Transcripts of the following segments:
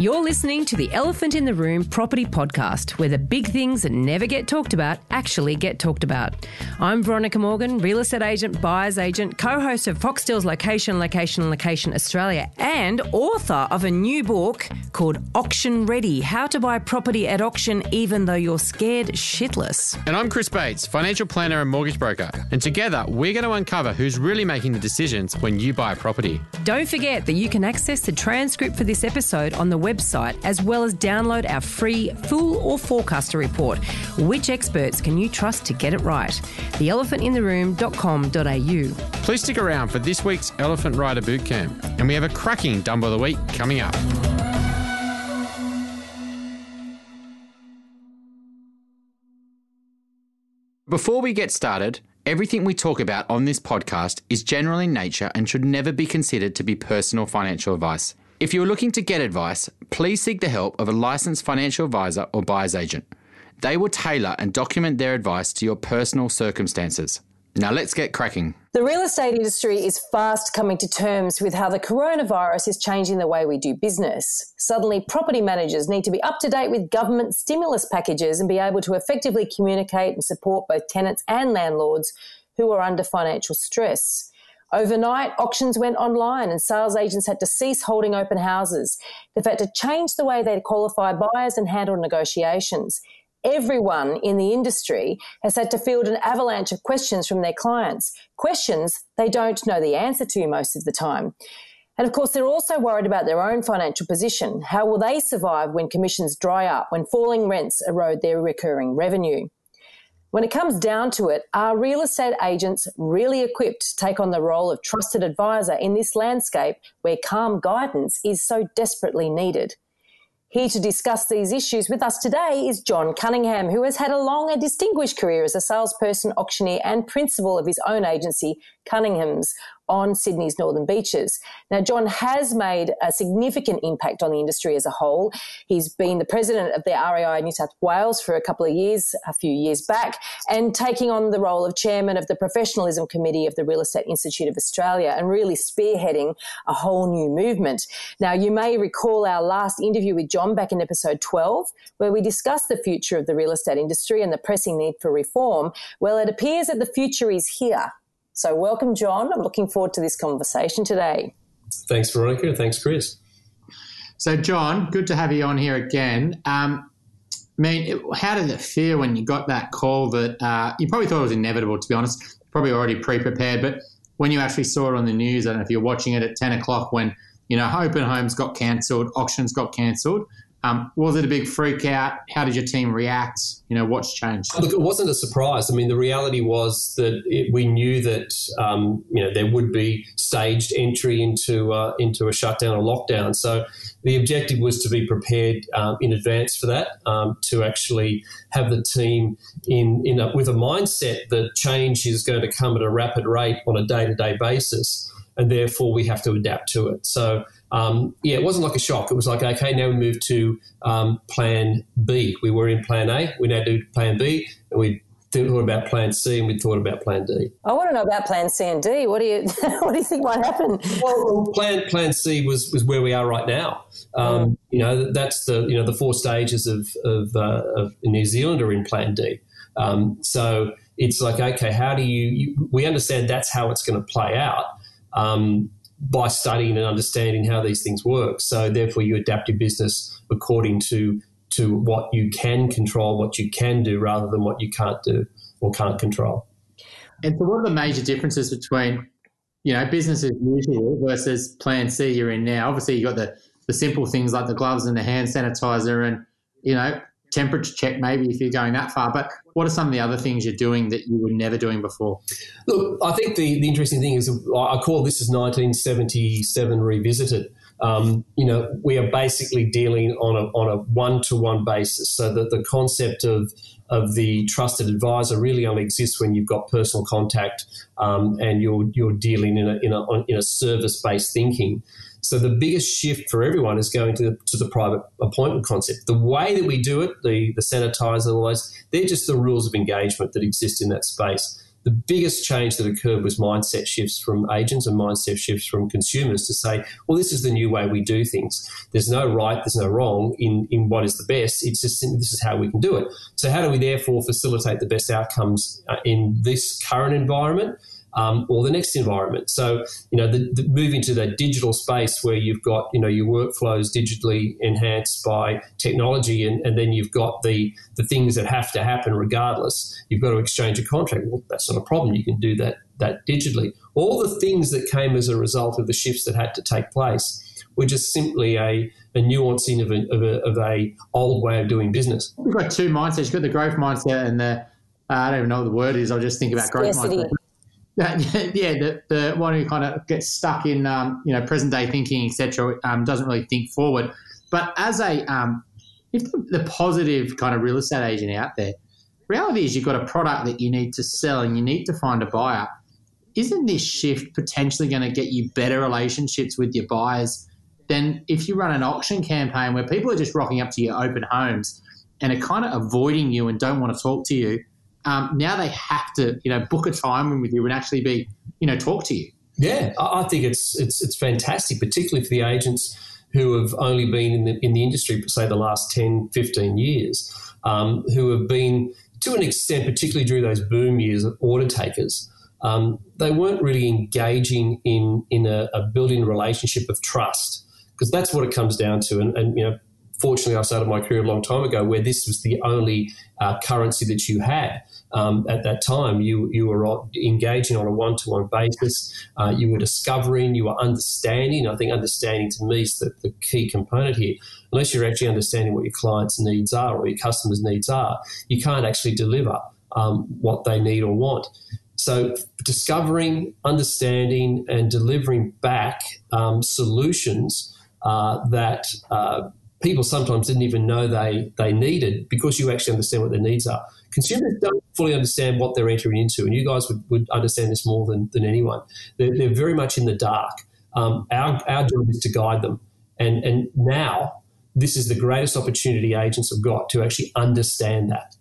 You're listening to the Elephant in the Room Property Podcast, where the big things that never get talked about actually get talked about. I'm Veronica Morgan, real estate agent, buyer's agent, co host of Foxtel's Location, Location, Location Australia, and author of a new book called Auction Ready How to Buy Property at Auction Even Though You're Scared Shitless. And I'm Chris Bates, financial planner and mortgage broker. And together, we're going to uncover who's really making the decisions when you buy a property. Don't forget that you can access the transcript for this episode on the website, as well as download our free Fool or Forecaster report. Which experts can you trust to get it right? TheElephantInTheRoom.com.au. Please stick around for this week's Elephant Rider Bootcamp. And we have a cracking Dumbo of the Week coming up. Before we get started, everything we talk about on this podcast is general in nature and should never be considered to be personal financial advice. If you're looking to get advice, please seek the help of a licensed financial advisor or buyer's agent. They will tailor and document their advice to your personal circumstances. Now let's get cracking. The real estate industry is fast coming to terms with how the coronavirus is changing the way we do business. Suddenly, property managers need to be up to date with government stimulus packages and be able to effectively communicate and support both tenants and landlords who are under financial stress. Overnight, auctions went online and sales agents had to cease holding open houses. They've had to change the way they qualify buyers and handle negotiations. Everyone in the industry has had to field an avalanche of questions from their clients, questions they don't know the answer to most of the time. And of course, they're also worried about their own financial position. How will they survive when commissions dry up, when falling rents erode their recurring revenue? When it comes down to it, are real estate agents really equipped to take on the role of trusted advisor in this landscape where calm guidance is so desperately needed? Here to discuss these issues with us today is John Cunningham, who has had a long and distinguished career as a salesperson, auctioneer, and principal of his own agency, Cunningham's, on Sydney's northern beaches. Now, John has made a significant impact on the industry as a whole. He's been the president of the REI New South Wales for a couple of years, a few years back, and taking on the role of chairman of the Professionalism Committee of the Real Estate Institute of Australia and really spearheading a whole new movement. Now, you may recall our last interview with John back in episode 12, where we discussed the future of the real estate industry and the pressing need for reform. Well, it appears that the future is here. So, welcome, John. I'm looking forward to this conversation today. Thanks, Veronica. Thanks, Chris. So, John, good to have you on here again. Um, I mean, how did it feel when you got that call that uh, you probably thought it was inevitable, to be honest, probably already pre prepared, but when you actually saw it on the news, I don't know if you're watching it at 10 o'clock when, you know, open homes got cancelled, auctions got cancelled. Um, was it a big freak out? How did your team react? You know, what's changed? Look, it wasn't a surprise. I mean, the reality was that it, we knew that um, you know there would be staged entry into uh, into a shutdown or lockdown. So the objective was to be prepared um, in advance for that, um, to actually have the team in in a, with a mindset that change is going to come at a rapid rate on a day to day basis, and therefore we have to adapt to it. So um, yeah, it wasn't like a shock. It was like, okay, now we move to um, plan B. We were in plan A, we now do plan B, and we thought about plan C and we thought about plan D. I want to know about plan C and D. What do you what do you think might happen? Well, plan plan C was, was where we are right now. Um, mm. You know, that's the you know the four stages of of, uh, of New Zealand are in plan D. Um, so it's like, okay, how do you, you, We understand that's how it's going to play out. Um, by studying and understanding how these things work. So therefore, you adapt your business according to to what you can control, what you can do, rather than what you can't do or can't control. And so, what are the major differences between you know business as usual versus Plan C you're in now? Obviously, you have got the the simple things like the gloves and the hand sanitizer, and you know temperature check maybe if you're going that far. But what are some of the other things you're doing that you were never doing before? Look, I think the, the interesting thing is I call this as 1977 revisited. Um, you know, we are basically dealing on a, on a one-to-one basis. So that the concept of of the trusted advisor really only exists when you've got personal contact um, and you're you're dealing in a in a, in a service-based thinking. So the biggest shift for everyone is going to the, to the private appointment concept. The way that we do it, the, the sanitizer, all those, they're just the rules of engagement that exist in that space. the biggest change that occurred was mindset shifts from agents and mindset shifts from consumers to say, well, this is the new way we do things. There's no right, there's no wrong in, in what is the best. It's just this is how we can do it. So, how do we therefore facilitate the best outcomes uh, in this current environment? Um, or the next environment. So, you know, the, the moving to that digital space where you've got, you know, your workflows digitally enhanced by technology, and, and then you've got the the things that have to happen regardless. You've got to exchange a contract. Well, that's not a problem. You can do that that digitally. All the things that came as a result of the shifts that had to take place were just simply a, a nuancing of a, of a, of a old way of doing business. We've got two mindsets. You've got the growth mindset and the uh, I don't even know what the word is. I'll just think about growth mindset. yeah, the, the one who kind of gets stuck in, um, you know, present day thinking, etc., um, doesn't really think forward. But as a, um, if the, the, positive kind of real estate agent out there, reality is you've got a product that you need to sell and you need to find a buyer. Isn't this shift potentially going to get you better relationships with your buyers than if you run an auction campaign where people are just rocking up to your open homes and are kind of avoiding you and don't want to talk to you? Um, now they have to, you know, book a time with you and actually be, you know, talk to you. Yeah, I think it's it's it's fantastic, particularly for the agents who have only been in the in the industry for say the last 10, 15 years, um, who have been to an extent, particularly during those boom years, of order takers. Um, they weren't really engaging in in a, a building relationship of trust because that's what it comes down to. And, and you know, fortunately, I started my career a long time ago where this was the only uh, currency that you had. Um, at that time, you you were engaging on a one to one basis. Uh, you were discovering, you were understanding. I think understanding to me is the, the key component here. Unless you're actually understanding what your clients' needs are or your customers' needs are, you can't actually deliver um, what they need or want. So, discovering, understanding, and delivering back um, solutions uh, that uh, people sometimes didn't even know they they needed because you actually understand what their needs are. Consumers don't fully understand what they're entering into, and you guys would, would understand this more than, than anyone. They're, they're very much in the dark. Um, our, our job is to guide them. And, and now, this is the greatest opportunity agents have got to actually understand that.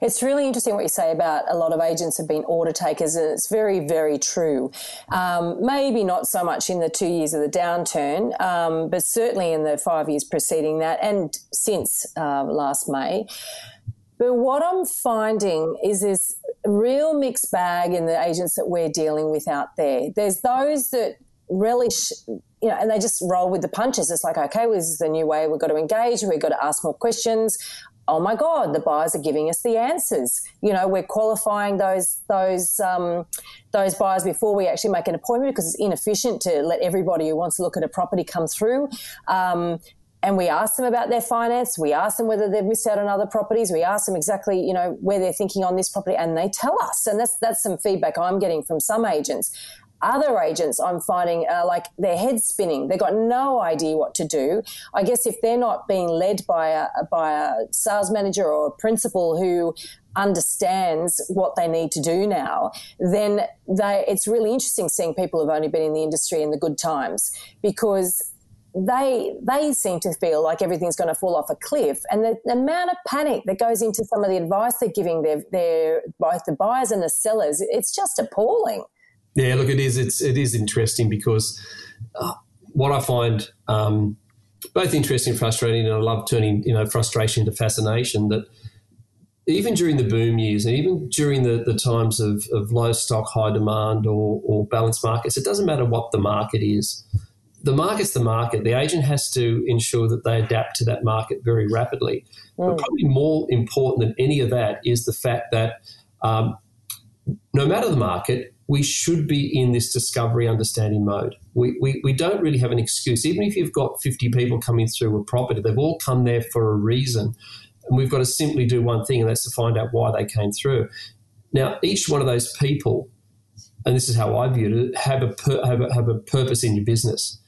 It's really interesting what you say about a lot of agents have been order takers, and it's very, very true. Um, maybe not so much in the two years of the downturn, um, but certainly in the five years preceding that and since uh, last May. But what I'm finding is this real mixed bag in the agents that we're dealing with out there. There's those that relish, you know, and they just roll with the punches. It's like, okay, well, this is the new way. We've got to engage. We've got to ask more questions oh my god the buyers are giving us the answers. You know we're qualifying those those um, those buyers before we actually make an appointment because it's inefficient to let everybody who wants to look at a property come through. Um, and we ask them about their finance. We ask them whether they've missed out on other properties. We ask them exactly you know where they're thinking on this property and they tell us. And that's that's some feedback i'm getting from some agents other agents I'm finding are like their heads spinning. They've got no idea what to do. I guess if they're not being led by a, by a sales manager or a principal who understands what they need to do now, then they, it's really interesting seeing people who've only been in the industry in the good times because they they seem to feel like everything's going to fall off a cliff, and the, the, amount of panic that goes into some of the advice they're giving their their both the buyers and the sellers, it's just appalling. Yeah, look, it is. It's it is interesting because uh, what I find um, both interesting and frustrating, and I love turning you know frustration into fascination. That even during the boom years, and even during the, the times of, of low stock, high demand, or, or balanced markets, it doesn't matter what the market is. The market's the market. The agent has to ensure that they adapt to that market very rapidly. Mm. But probably more important than any of that is the fact that um, no matter the market, we should be in this discovery understanding mode. We, we, we don't really have an excuse. Even if you've got 50 people coming through a property, they've all come there for a reason. And we've got to simply do one thing, and that's to find out why they came through. Now, each one of those people, and this is how I viewed it, have a, have a, have a purpose in your business.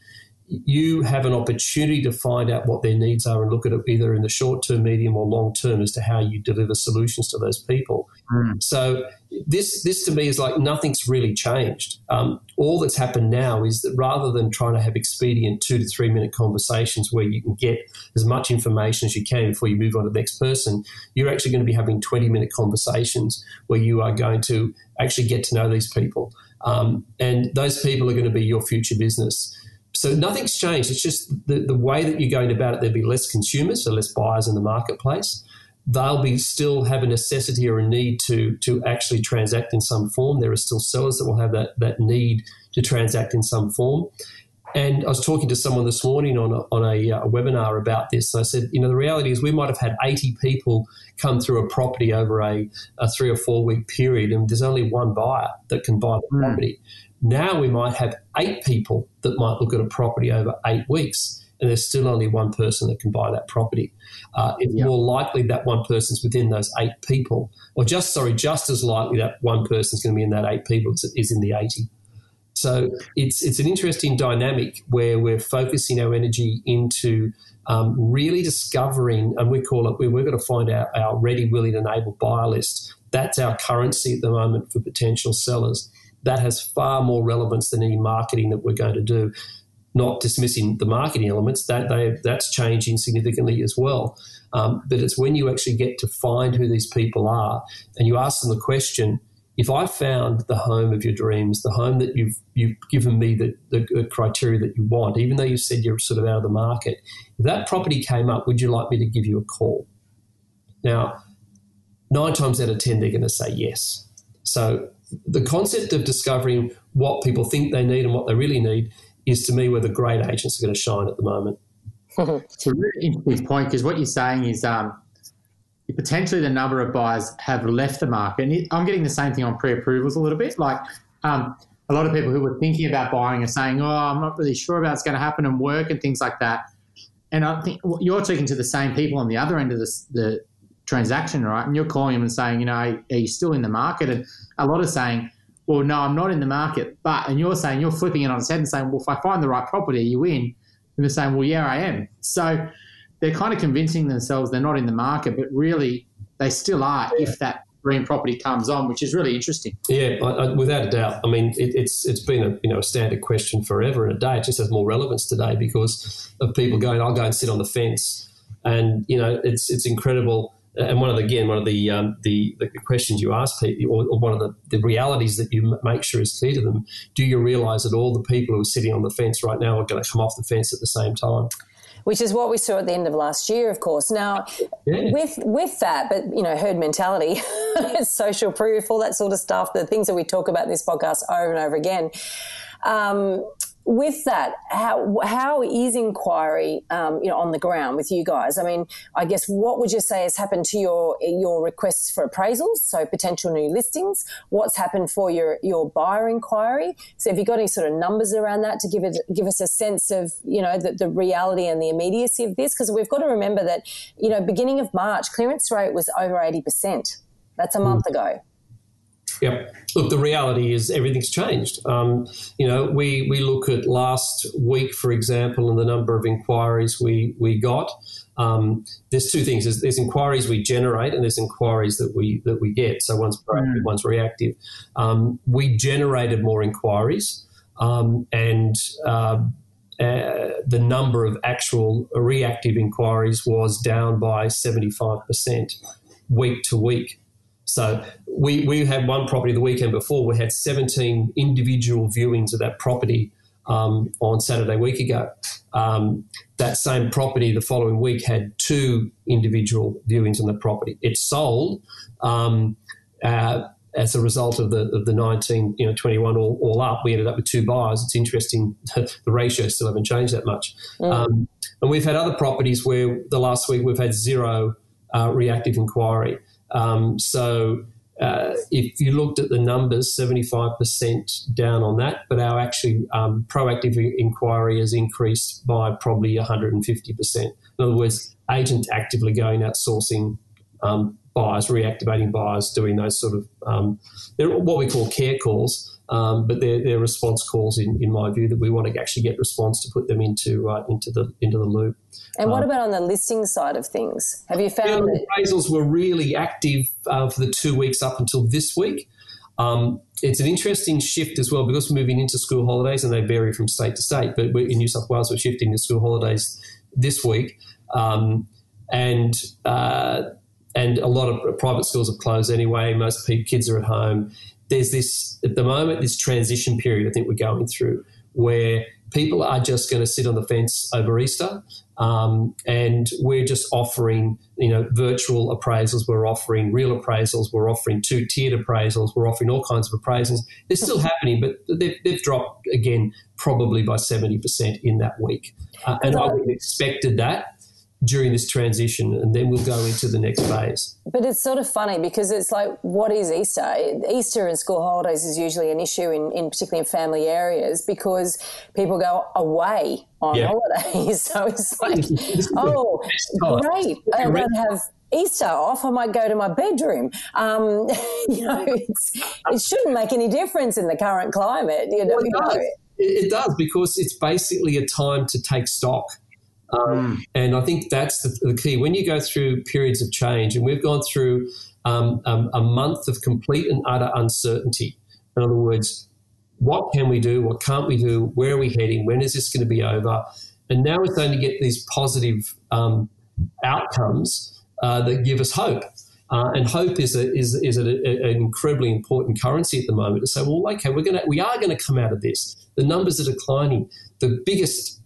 You have an opportunity to find out what their needs are and look at it either in the short term, medium, or long term as to how you deliver solutions to those people. Mm. So this this to me is like nothing's really changed. Um, all that's happened now is that rather than trying to have expedient two to three minute conversations where you can get as much information as you can before you move on to the next person, you're actually going to be having 20 minute conversations where you are going to actually get to know these people. Um, and those people are going to be your future business. So nothing's changed. It's just the, the way that you're going about it. There'll be less consumers, so less buyers in the marketplace. They'll be still have a necessity or a need to to actually transact in some form. There are still sellers that will have that that need to transact in some form. And I was talking to someone this morning on a, on a, a webinar about this. I said, you know, the reality is we might have had 80 people come through a property over a, a three or four week period, and there's only one buyer that can buy the mm. property. Now we might have eight people that might look at a property over eight weeks, and there's still only one person that can buy that property. Uh, it's more likely that one person's within those eight people, or just sorry, just as likely that one person's going to be in that eight people is in the 80. So it's it's an interesting dynamic where we're focusing our energy into um, really discovering, and we call it, we, we're going to find our, our ready, willing, and able buyer list. That's our currency at the moment for potential sellers that has far more relevance than any marketing that we're going to do. Not dismissing the marketing elements, that they, that's changing significantly as well. Um, but it's when you actually get to find who these people are and you ask them the question, if I found the home of your dreams, the home that you've you've given me the, the, criteria that you want, even though you said you're sort of out of the market, if that property came up, would you like me to give you a call? Now, nine times out of ten, they're going to say yes. So the concept of discovering what people think they need and what they really need is to me where the great agents are going to shine at the moment. it's a really interesting point because what you're saying is um, potentially the number of buyers have left the market. And I'm getting the same thing on pre-approvals a little bit. Like um, a lot of people who were thinking about buying are saying, "Oh, I'm not really sure about it's going to happen and work and things like that." And I think you're talking to the same people on the other end of this, the transaction, right? And you're calling them and saying, you know, are you still in the market? And a lot of saying, well, no, I'm not in the market. But, and you're saying, you're flipping it on its head and saying, well, if I find the right property, you win. And they're saying, well, yeah, I am. So they're kind of convincing themselves they're not in the market, but really they still are if that green property comes on, which is really interesting. Yeah, I, I, without a doubt. I mean, it, it's it's been a you know a standard question forever and a day. It just has more relevance today because of people going, I'll go and sit on the fence, and you know, it's it's incredible and one of the again one of the um, the, the, questions you ask people, or, or, one of the, the realities that you make sure is clear to them. Do you realise that all the people who are sitting on the fence right now are going to come off the fence at the same time? Which is what we saw at the end of last year, of course. Now, yeah. with with that, but you know, herd mentality, social proof, all that sort of stuff, the things that we talk about in this podcast over and over again. Um, with that, how how is inquiry, um, you know, on the ground with you guys? I mean, I guess what would you say has happened to your your requests for appraisals, so potential new listings? What's happened for your your buyer inquiry? So, have you got any sort of numbers around that to give it give us a sense of you know the, the reality and the immediacy of this? Because we've got to remember that you know beginning of March, clearance rate was over eighty percent. That's a month mm. ago. Yep. Look, the reality is everything's changed. Um, you know, we, we look at last week, for example, and the number of inquiries we, we got. Um, there's two things. There's, there's, inquiries we generate, and there's inquiries that we that we get. So one's proactive, mm. one's reactive. Um, we generated more inquiries, um, and uh, uh, the number of actual reactive inquiries was down by 75% week to week. So we, we had one property the weekend before. We had 17 individual viewings of that property um, on Saturday week ago. Um, that same property the following week had two individual viewings on the property. It sold um, uh, as a result of the of the 19, you know, 21 all, all up. We ended up with two buyers. It's interesting. the ratio still haven't changed that much. Mm. Um, and we've had other properties where the last week we've had zero uh, reactive inquiry. Um, so uh, if you looked at the numbers, 75% down on that, but our actually um, proactive inquiry has increased by probably 150%. In other words, agent actively going out sourcing um, buyers, reactivating buyers, doing those sort of um, what we call care calls. Um, but they're, they're response calls, in, in my view, that we want to actually get response to put them into uh, into the into the loop. And what um, about on the listing side of things? Have you found that appraisals were really active uh, for the two weeks up until this week? Um, it's an interesting shift as well because we're moving into school holidays and they vary from state to state. But in New South Wales, we're shifting to school holidays this week, um, and uh, and a lot of private schools have closed anyway. Most kids are at home. There's this at the moment this transition period I think we're going through where people are just going to sit on the fence over Easter, um, and we're just offering you know virtual appraisals. We're offering real appraisals. We're offering two tiered appraisals. We're offering all kinds of appraisals. They're still happening, but they've, they've dropped again probably by seventy percent in that week, uh, and I would have expected that during this transition, and then we'll go into the next phase. But it's sort of funny because it's like, what is Easter? Easter and school holidays is usually an issue in, in particularly in family areas because people go away on yeah. holidays. So it's like, oh, great! I don't have Easter off, I might go to my bedroom. Um, you know, it shouldn't make any difference in the current climate. You know, well, it, does. it does because it's basically a time to take stock um, mm. And I think that's the, the, key. When you go through periods of change, and we've gone through um, um, a month of complete and utter uncertainty. In other words, what can we do? What can't we do? Where are we heading? When is this going to be over? And now we're starting to get these positive um, outcomes uh, that give us hope. Uh, and hope is a, is, is a, a, an incredibly important currency at the moment to say, well, okay, we're gonna we are going to come out of this. The numbers are declining. The biggest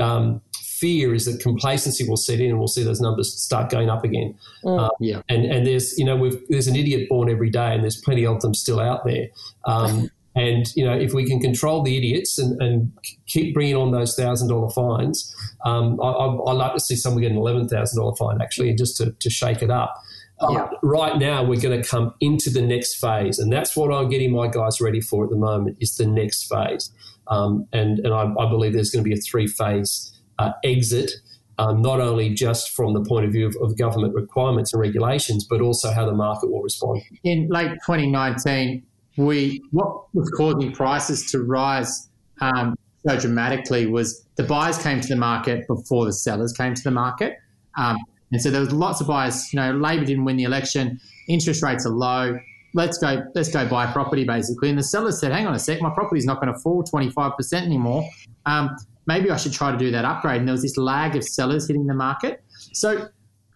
um, fear is that complacency will set in and we'll see those numbers start going up again. Mm. Uh, yeah. And and there's you know there's an idiot born every day, and there's plenty of them still out there. Um, and you know if we can control the idiots and, and keep bringing on those thousand dollar fines, um, I, I, I like to see someone get an eleven thousand dollar fine actually, just to, to shake it up. Uh, yeah. right now, we're going to come into the next phase, and that's what I'm getting my guys ready for at the moment. Is the next phase, um, and and I, I, believe there's going to be a three phase uh, exit, um, not only just from the point of view of, of, government requirements and regulations, but also how the market will respond. In late 2019, we what was causing prices to rise um, so dramatically was the buyers came to the market before the sellers came to the market. Um, and so there was lots of buyers, you know, Labor didn't win the election, interest rates are low, let's go, let's go buy property basically. And the sellers said, hang on a sec, my property's not going to fall 25% anymore. Um, maybe I should try to do that upgrade. And there was this lag of sellers hitting the market. So,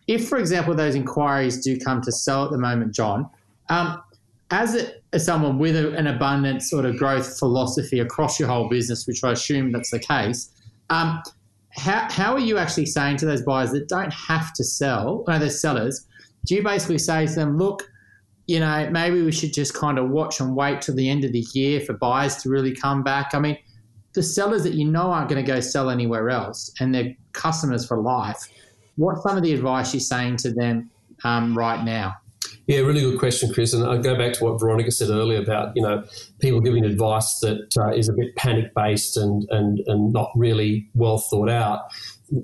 if, for example, those inquiries do come to sell at the moment, John, um, as, a, as someone with a, an abundant sort of growth philosophy across your whole business, which I assume that's the case, um, how, how are you actually saying to those buyers that don't have to sell, no, those sellers, do you basically say to them, look, you know, maybe we should just kind of watch and wait till the end of the year for buyers to really come back? I mean, the sellers that you know aren't going to go sell anywhere else and they're customers for life, what's some of the advice you're saying to them um, right now? Yeah, really good question, Chris. And I go back to what Veronica said earlier about you know people giving advice that uh, is a bit panic based and, and and not really well thought out.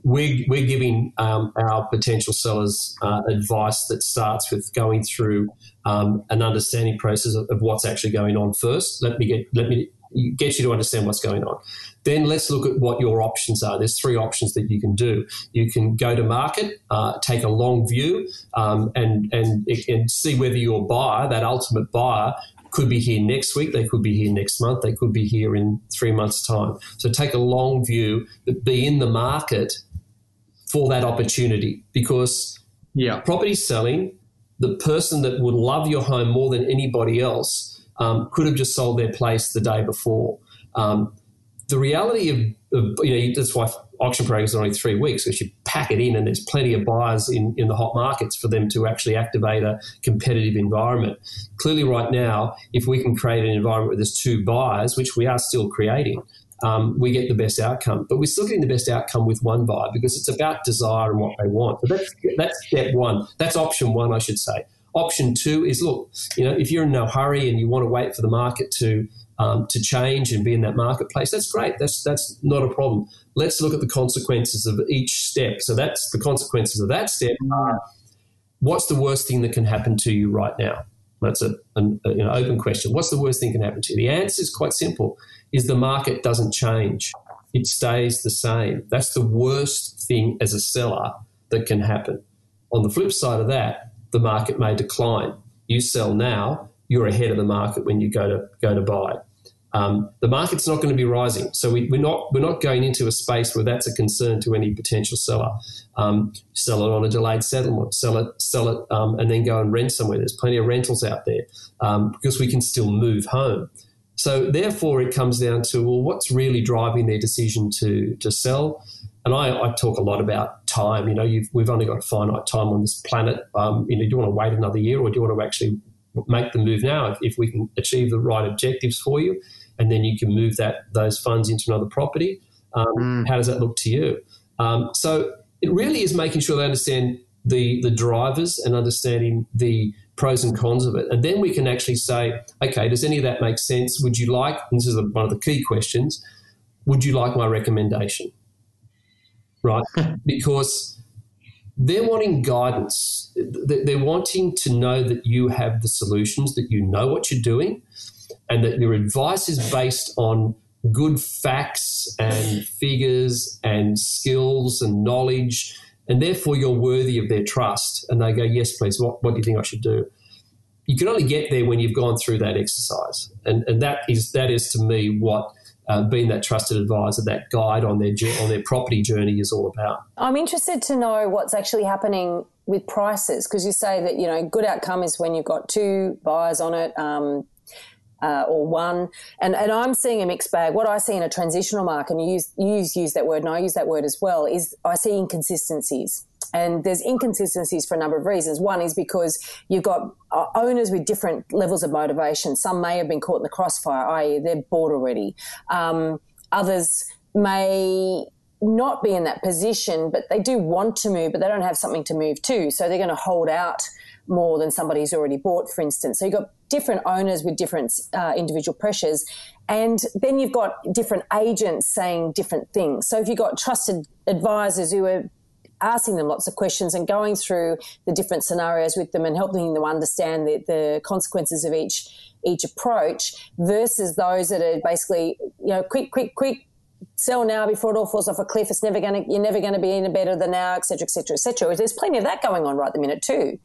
We're, we're giving um, our potential sellers uh, advice that starts with going through um, an understanding process of, of, what's actually going on first. Let me get let me get you to understand what's going on. Then let's look at what your options are. There's three options that you can do. You can go to market, uh, take a long view, um, and, and and see whether your buyer, that ultimate buyer, could be here next week, they could be here next month, they could be here in three months' time. So take a long view, but be in the market for that opportunity because yeah. property selling, the person that would love your home more than anybody else um, could have just sold their place the day before. Um, the reality of, of, you know that's why auction programs are only three weeks because you pack it in and there's plenty of buyers in, in the hot markets for them to actually activate a competitive environment. Clearly, right now, if we can create an environment where there's two buyers, which we are still creating, um, we get the best outcome. But we're still getting the best outcome with one buyer because it's about desire and what they want. That's, that's step one. That's option one, I should say. Option two is look, you know, if you're in no hurry and you want to wait for the market to um, to change and be in that marketplace, that's great. That's that's not a problem. Let's look at the consequences of each step. So that's the consequences of that step are what's the worst thing that can happen to you right now? That's a, an, a, an open question. What's the worst thing that can happen to you? The answer is quite simple: is the market doesn't change, it stays the same. That's the worst thing as a seller that can happen. On the flip side of that, the market may decline. You sell now, you're ahead of the market when you go to go to buy. Um, the market's not going to be rising, so we, are not we're not going into a space where that's a concern to any potential seller. Um, sell it on a delayed settlement, sell it, sell it, um, and then go and rent somewhere. There's plenty of rentals out there um, because we can still move home. So therefore, it comes down to well, what's really driving their decision to to sell? And I, I talk a lot about time. You know, we've only got a finite time on this planet. Um, you know, do you want to wait another year, or do you want to actually make the move now if, if we can achieve the right objectives for you? and then you can move that those funds into another property. Um, mm. How does that look to you? Um, so it really is making sure they understand the the drivers and understanding the pros and cons of it, and then we can actually say, okay, does any of that make sense? Would you like? this is one of the key questions. Would you like my recommendation? Right, because they're wanting guidance. They're wanting to know that you have the solutions, that you know what you're doing, and that your advice is based on good facts and figures and skills and knowledge, and therefore you're worthy of their trust. And they go, Yes, please, what, what do you think I should do? You can only get there when you've gone through that exercise. And, and that is that is to me what uh, being that trusted advisor, that guide on their on their property journey is all about. I'm interested to know what's actually happening with prices because you say that you know good outcome is when you've got two buyers on it. Um, uh, or one. And, and I'm seeing a mixed bag. What I see in a transitional market, and you use, you use, use that word, and I use that word as well, is I see inconsistencies. And there's inconsistencies for a number of reasons. One is because you've got uh, owners with different levels of motivation. Some may have been caught in the crossfire, i.e., they're bored already. Um, others may not be in that position, but they do want to move, but they don't have something to move to. So they're going to hold out more than somebody who's already bought, for instance. So you've got different owners with different uh, individual pressures. And then you've got different agents saying different things. So if you've got trusted advisors who are asking them lots of questions and going through the different scenarios with them and helping them understand the, the consequences of each each approach versus those that are basically, you know, quick, quick, quick, sell now before it all falls off a cliff. It's never going to, you're never going to be any better than now, etc., etc., etc. There's plenty of that going on right the minute too.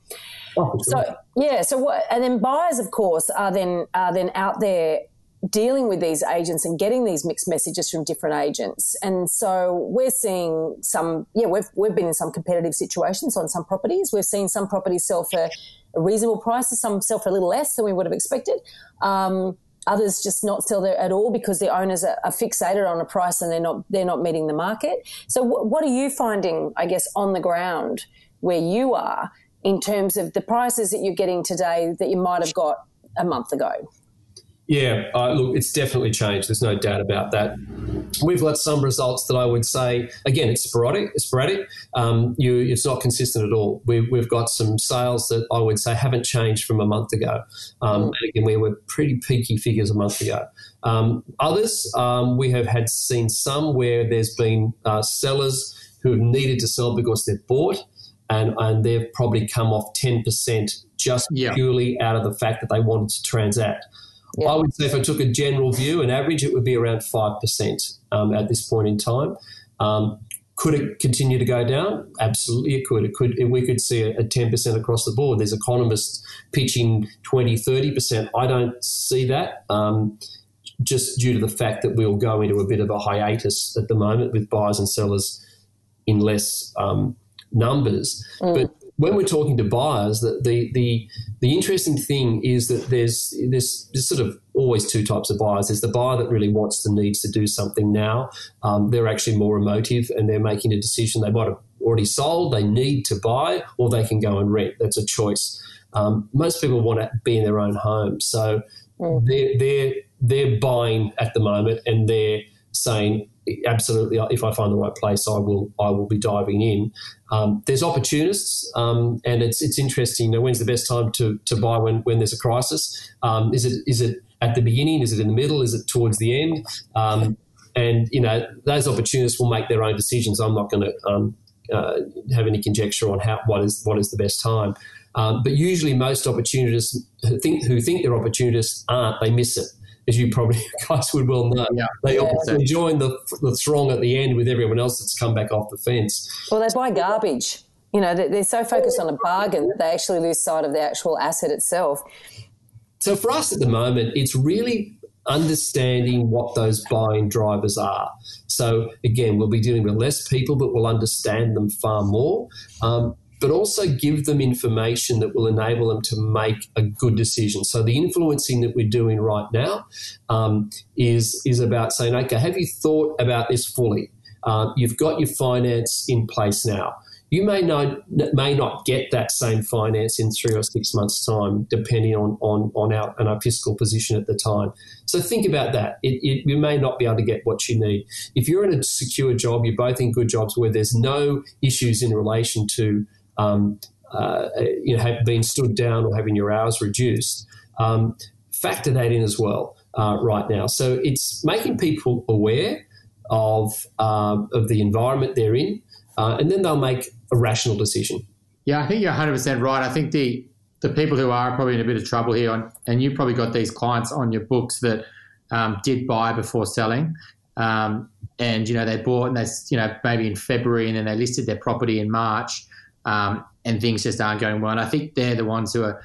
Oh. So yeah, so what? And then buyers, of course, are then are then out there dealing with these agents and getting these mixed messages from different agents. And so we're seeing some, yeah, we've, we've been in some competitive situations on some properties. We've seen some properties sell for a reasonable price, some sell for a little less than we would have expected. Um, others just not sell there at all because the owners are, are, fixated on a price and they're not they're not meeting the market. So w- what are you finding, I guess, on the ground where you are in terms of the prices that you're getting today that you might have got a month ago? Yeah, uh, look, it's definitely changed. There's no doubt about that. We've got some results that I would say, again, it's sporadic. It's sporadic. Um, you, it's not consistent at all. We, have got some sales that I would say haven't changed from a month ago. Um, and again, we were pretty peaky figures a month ago. Um, others, um, we have had seen some where there's been uh, sellers who have needed to sell because they've bought and, and they've probably come off 10% just yeah. purely out of the fact that they wanted to transact. Yeah. I would say if I took a general view, an average, it would be around 5% um, at this point in time. Um, could it continue to go down? Absolutely, it could. It could. We could see a, a 10% across the board. There's economists pitching 20, 30%. I don't see that. Um, just due to the fact that we'll go into a bit of a hiatus at the moment with buyers and sellers in less um, numbers. Mm. But when we're talking to buyers, the, the, the, the interesting thing is that there's, there's, there's sort of always two types of buyers. There's the buyer that really wants the needs to do something now. Um, they're actually more emotive and they're making a decision. They might have already sold, they need to buy, or they can go and rent. That's a choice. Um, most people want to be in their own home. So mm. they're, they're, they're buying at the moment and they're saying, absolutely, if I find the right place, I will I will be diving in. Um, there's opportunists, um, and it's it's interesting. You know, when's the best time to, to buy when, when there's a crisis? Um, is it is it at the beginning? Is it in the middle? Is it towards the end? Um, and you know, those opportunists will make their own decisions. I'm not going to um, uh, have any conjecture on how what is what is the best time. Um, but usually, most opportunists think who think they're opportunists aren't. They miss it, as you probably guys would well know. Yeah. They Yeah. also join the the throng at the end with everyone else that's come back off the fence. Well, they buy garbage. You know, they're, they're so focused on a bargain that they actually lose sight of the actual asset itself. So for us at the moment, it's really understanding what those buying drivers are. So again, we'll be dealing with less people, but we'll understand them far more. Um, but also give them information that will enable them to make a good decision. So the influencing that we're doing right now um, is is about saying, okay, have you thought about this fully? Uh, you've got your finance in place now. You may not may not get that same finance in three or six months' time, depending on on on our on our fiscal position at the time. So think about that. It, it, you may not be able to get what you need. If you're in a secure job, you're both in good jobs where there's no issues in relation to um, uh, you know have been stood down or having your hours reduced. Um, factor that in as well uh, right now. So it's making people aware of um, of the environment they're in, uh, and then they'll make a rational decision. Yeah, I think you're 100% right. I think the the people who are probably in a bit of trouble here, on, and you probably got these clients on your books that um, did buy before selling, um, and you know they bought and they you know maybe in February and then they listed their property in March, um, and things just aren't going well. And I think they're the ones who are,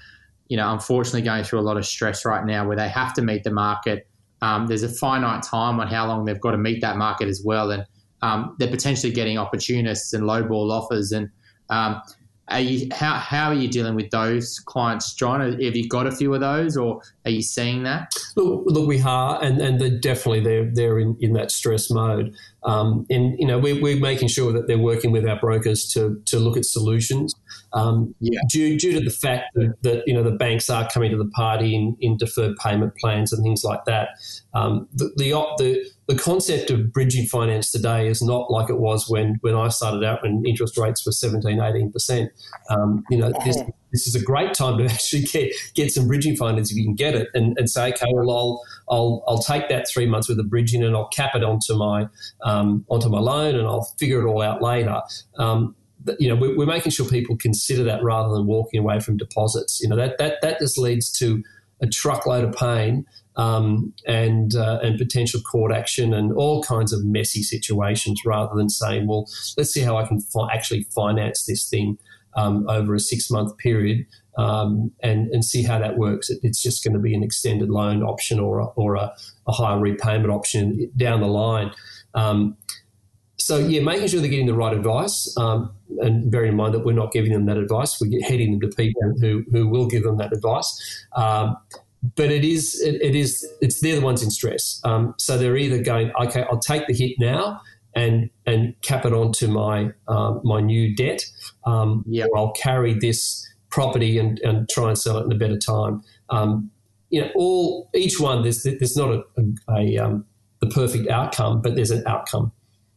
you know, unfortunately going through a lot of stress right now, where they have to meet the market. Um, there's a finite time on how long they've got to meet that market as well, and um, they're potentially getting opportunists and lowball offers. And um, are you, how, how are you dealing with those clients, John? Have you got a few of those, or are you seeing that? Look, look we are, and, and they're definitely they're they're in, in that stress mode. Um, and you know we're, we're making sure that they're working with our brokers to to look at solutions. Um, Yeah. Due, due to the fact that, that you know the banks are coming to the party in, in deferred payment plans and things like that. Um, the, the op- the the concept of bridging finance today is not like it was when when I started out when interest rates were 17, 18 percent. Um, you know this this is a great time to actually get get some bridging finance if you can get it and, and say okay well I'll I'll I'll take that three months with the bridging and I'll cap it onto my um, onto my loan and I'll figure it all out later. Um, you know, we're, making sure people consider that rather than walking away from deposits. You know, that that that just leads to a truckload of pain um, and uh, and potential court action and all kinds of messy situations. Rather than saying, well, let's see how I can fi- actually finance this thing um, over a six month period. Um, and, and see how that works. It, it's just going to be an extended loan option or a, or a, a higher repayment option down the line. Um, so yeah, making sure they're getting the right advice, um, and bearing in mind that we're not giving them that advice, we're heading them to people who, who will give them that advice. Um, but it is it, it is it's they're the ones in stress. Um, so they're either going, okay, I'll take the hit now and and cap it onto my um, my new debt, um, Yeah. or I'll carry this property and, and try and sell it in a better time. Um, you know, all each one there's there's not a, a, a um, the perfect outcome, but there's an outcome.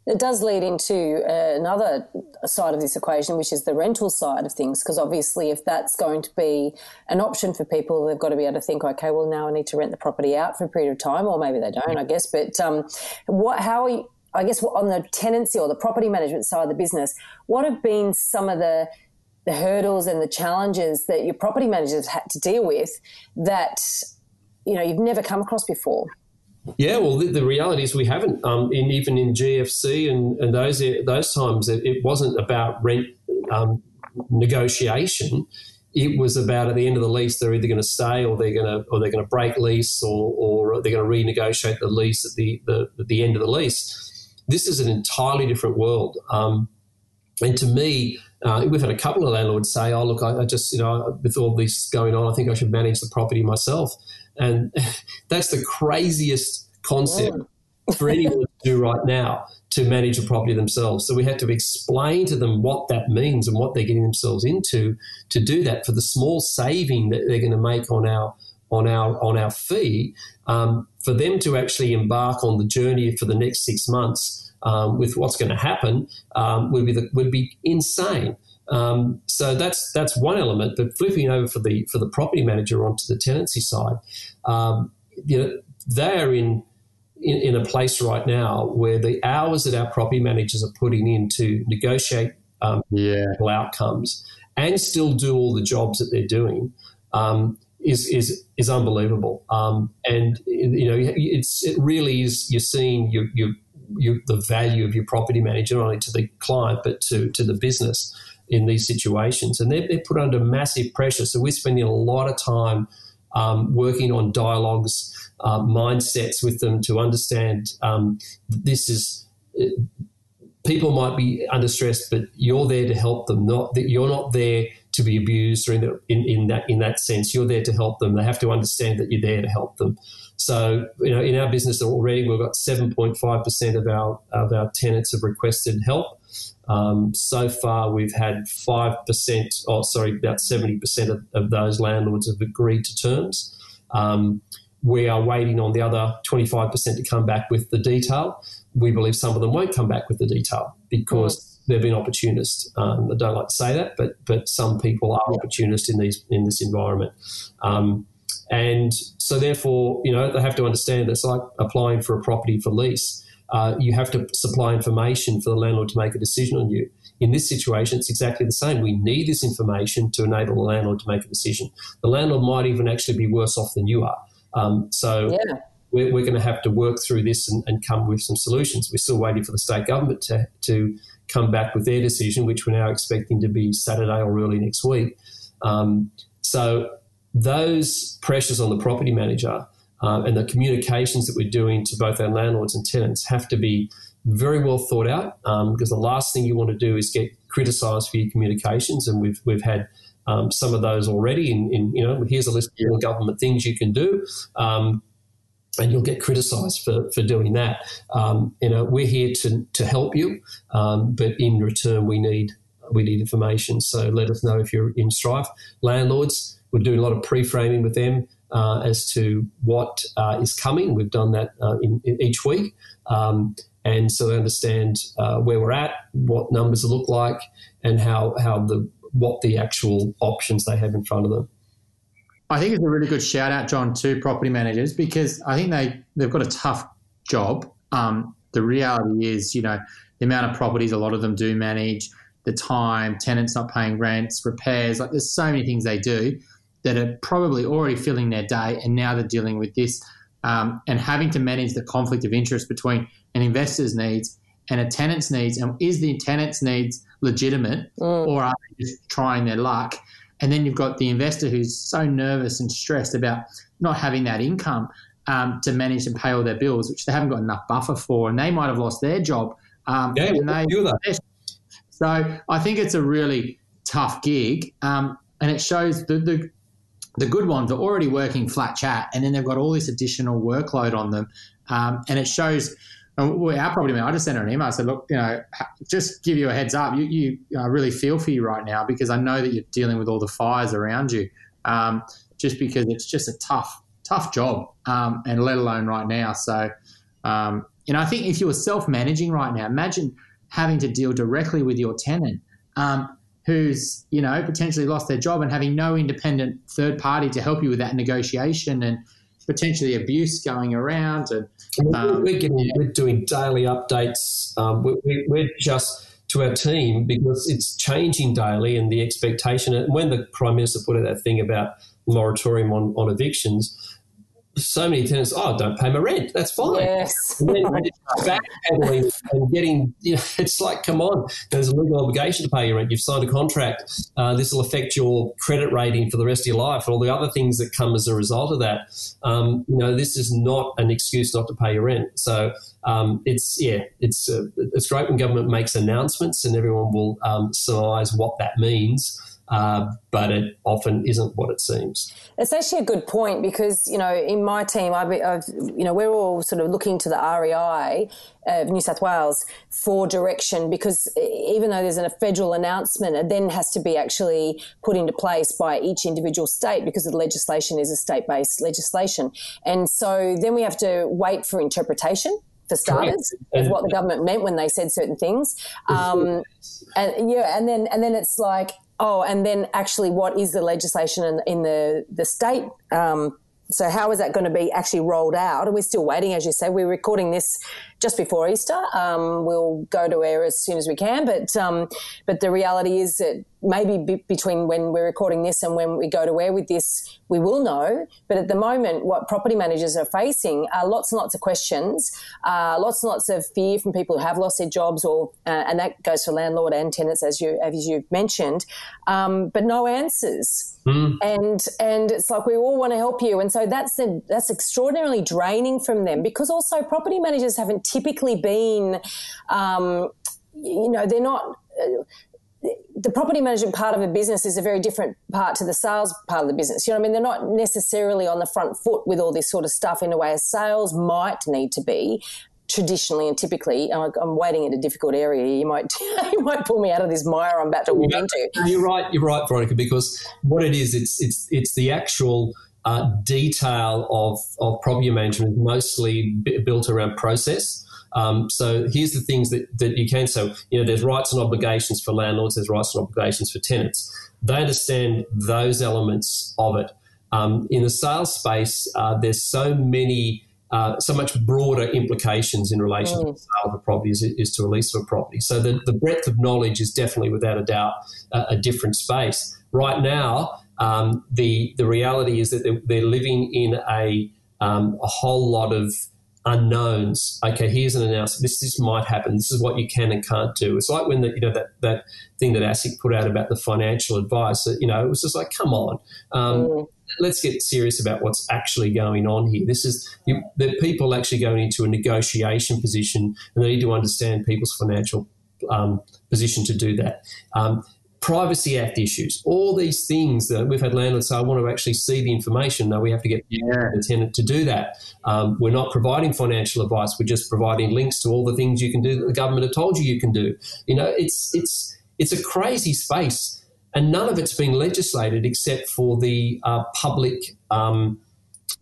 It does lead into uh, another side of this equation, which is the rental side of things. Because obviously, if that's going to be an option for people, they've got to be able to think, okay, well, now I need to rent the property out for a period of time, or maybe they don't, I guess. But um, what, how are you, I guess on the tenancy or the property management side of the business, what have been some of the the hurdles and the challenges that your property managers had to deal with that you know you've never come across before? Yeah, well, the, the reality is we haven't. Um, in even in GFC and, and those those times, it, it wasn't about rent um, negotiation. It was about at the end of the lease, they're either going to stay or they're going to or they're going to break lease or, or they're going to renegotiate the lease at the, the at the end of the lease. This is an entirely different world. Um, and to me, uh, we've had a couple of landlords say, "Oh, look, I, I just you know, with all this going on, I think I should manage the property myself." And that's the craziest concept for anyone to do right now to manage a property themselves. So we had to explain to them what that means and what they're getting themselves into to do that for the small saving that they're going to make on our on our on our fee um, for them to actually embark on the journey for the next six months um, with what's going to happen um, would be the, would be insane. Um, so that's that's one element. But flipping over for the for the property manager onto the tenancy side, um, you know, they are in, in in a place right now where the hours that our property managers are putting in to negotiate um, yeah. outcomes and still do all the jobs that they're doing um, is is is unbelievable. Um, and you know, it's it really is. You're seeing your your you, the value of your property manager not only to the client but to to the business in these situations, and they're, they're put under massive pressure. So we're spending a lot of time um, working on dialogues, uh, mindsets with them to understand um, this is. People might be under stress, but you're there to help them. Not that you're not there to be abused or in, the, in, in that in that sense. You're there to help them. They have to understand that you're there to help them. So, you know, in our business already, we've got 7.5% of our, of our tenants have requested help. Um, so far, we've had 5%, oh, sorry, about 70% of, of those landlords have agreed to terms. Um, we are waiting on the other 25% to come back with the detail. We believe some of them won't come back with the detail because mm. They've been opportunists. Um, I don't like to say that, but but some people are opportunists in these in this environment. Um, and so, therefore, you know, they have to understand that it's like applying for a property for lease. Uh, you have to supply information for the landlord to make a decision on you. In this situation, it's exactly the same. We need this information to enable the landlord to make a decision. The landlord might even actually be worse off than you are. Um, so yeah. we're, we're, going to have to work through this and, and, come with some solutions. We're still waiting for the state government to, to come back with their decision, which we're now expecting to be Saturday or early next week. Um, so those pressures on the property manager uh, and the communications that we're doing to both our landlords and tenants have to be very well thought out um, because the last thing you want to do is get criticised for your communications, and we've we've had um, some of those already. In, in, you know, here's a list of government things you can do. And you'll get criticised for, for doing that. Um, you know, we're here to, to help you, um, but in return, we need we need information. So let us know if you're in strife. Landlords, we're doing a lot of pre-framing with them uh, as to what uh, is coming. We've done that uh, in, in, each week, um, and so they understand uh, where we're at, what numbers look like, and how how the what the actual options they have in front of them. I think it's a really good shout out, John, to property managers because I think they they've got a tough job. Um, the reality is, you know, the amount of properties a lot of them do manage, the time, tenants not paying rents, repairs, like there's so many things they do that are probably already filling their day, and now they're dealing with this um, and having to manage the conflict of interest between an investor's needs and a tenant's needs. And is the tenant's needs legitimate, mm. or are they just trying their luck? And then you've got the investor who's so nervous and stressed about not having that income um, to manage and pay all their bills, which they haven't got enough buffer for, and they might have lost their job. Um, yeah, they, so I think it's a really tough gig, um, and it shows the, the the good ones are already working flat chat, and then they've got all this additional workload on them, um, and it shows. Uh, our property man, I just sent her an email. I said, "Look, you know, just give you a heads up. You, you I really feel for you right now because I know that you're dealing with all the fires around you. Um, just because it's just a tough, tough job, um, and let alone right now. So, um, you know, I think if you were self-managing right now, imagine having to deal directly with your tenant. Um, who's you know potentially lost their job and having no independent third party to help you with that negotiation and potentially abuse going around and um, we're, getting, we're doing daily updates um, we, we're just to our team because it's changing daily and the expectation and when the prime minister put out that thing about moratorium on, on evictions so many tenants, oh, don't pay my rent. That's fine. Yes. And then backpedaling and getting, you know, it's like, come on, there's a legal obligation to pay your rent. You've signed a contract. Uh, this will affect your credit rating for the rest of your life and all the other things that come as a result of that. Um, you know, this is not an excuse not to pay your rent. So um, it's, yeah, it's, uh, it's great when government makes announcements and everyone will um, surmise what that means uh, but it often isn't what it seems. It's actually a good point because you know in my team, I've, I've you know we're all sort of looking to the REI of New South Wales for direction because even though there's a federal announcement, it then has to be actually put into place by each individual state because the legislation is a state-based legislation, and so then we have to wait for interpretation for starters, is what the government meant when they said certain things. Um, and yeah, and then and then it's like Oh, and then actually, what is the legislation in, in the the state? Um, so how is that going to be actually rolled out? And we're still waiting, as you say. We're recording this just before Easter. Um, we'll go to air as soon as we can, but um, but the reality is that maybe between when we're recording this and when we go to air with this, we will know. But at the moment, what property managers are facing are lots and lots of questions, uh, lots and lots of fear from people who have lost their jobs, or uh, and that goes for landlord and tenants, as you as you've mentioned, um, but no answers. Mm. And and it's like we all want to help you, and so that's that's extraordinarily draining from them because also property managers haven't typically been, um, you know, they're not. Uh, the property management part of a business is a very different part to the sales part of the business. You know what I mean? They're not necessarily on the front foot with all this sort of stuff in a way as sales might need to be traditionally and typically. I'm waiting in a difficult area. You might you might pull me out of this mire I'm about to walk into. You're right. You're right, Veronica. Because what it is, it's it's it's the actual. Uh, detail of, of property management is mostly b- built around process. Um, so here's the things that, that you can. So, you know, there's rights and obligations for landlords, there's rights and obligations for tenants. They understand those elements of it. Um, in the sales space, uh, there's so many, uh, so much broader implications in relation mm. to the sale of a property is to a lease of a property. So the, the breadth of knowledge is definitely, without a doubt, a, a different space. Right now, um, the the reality is that they're, they're living in a um, a whole lot of unknowns. Okay, here's an announcement. This this might happen. This is what you can and can't do. It's like when the you know that that thing that ASIC put out about the financial advice. That, you know, it was just like, come on. Um, mm. Let's get serious about what's actually going on here. This is you, that people actually going into a negotiation position, and they need to understand people's financial um, position to do that. Um, Privacy Act issues, all these things that we've had landlords say, I want to actually see the information. No, we have to get yeah. the tenant to do that. Um, we're not providing financial advice. We're just providing links to all the things you can do that the government have told you you can do. You know, it's it's it's a crazy space, and none of it's been legislated except for the uh, public um,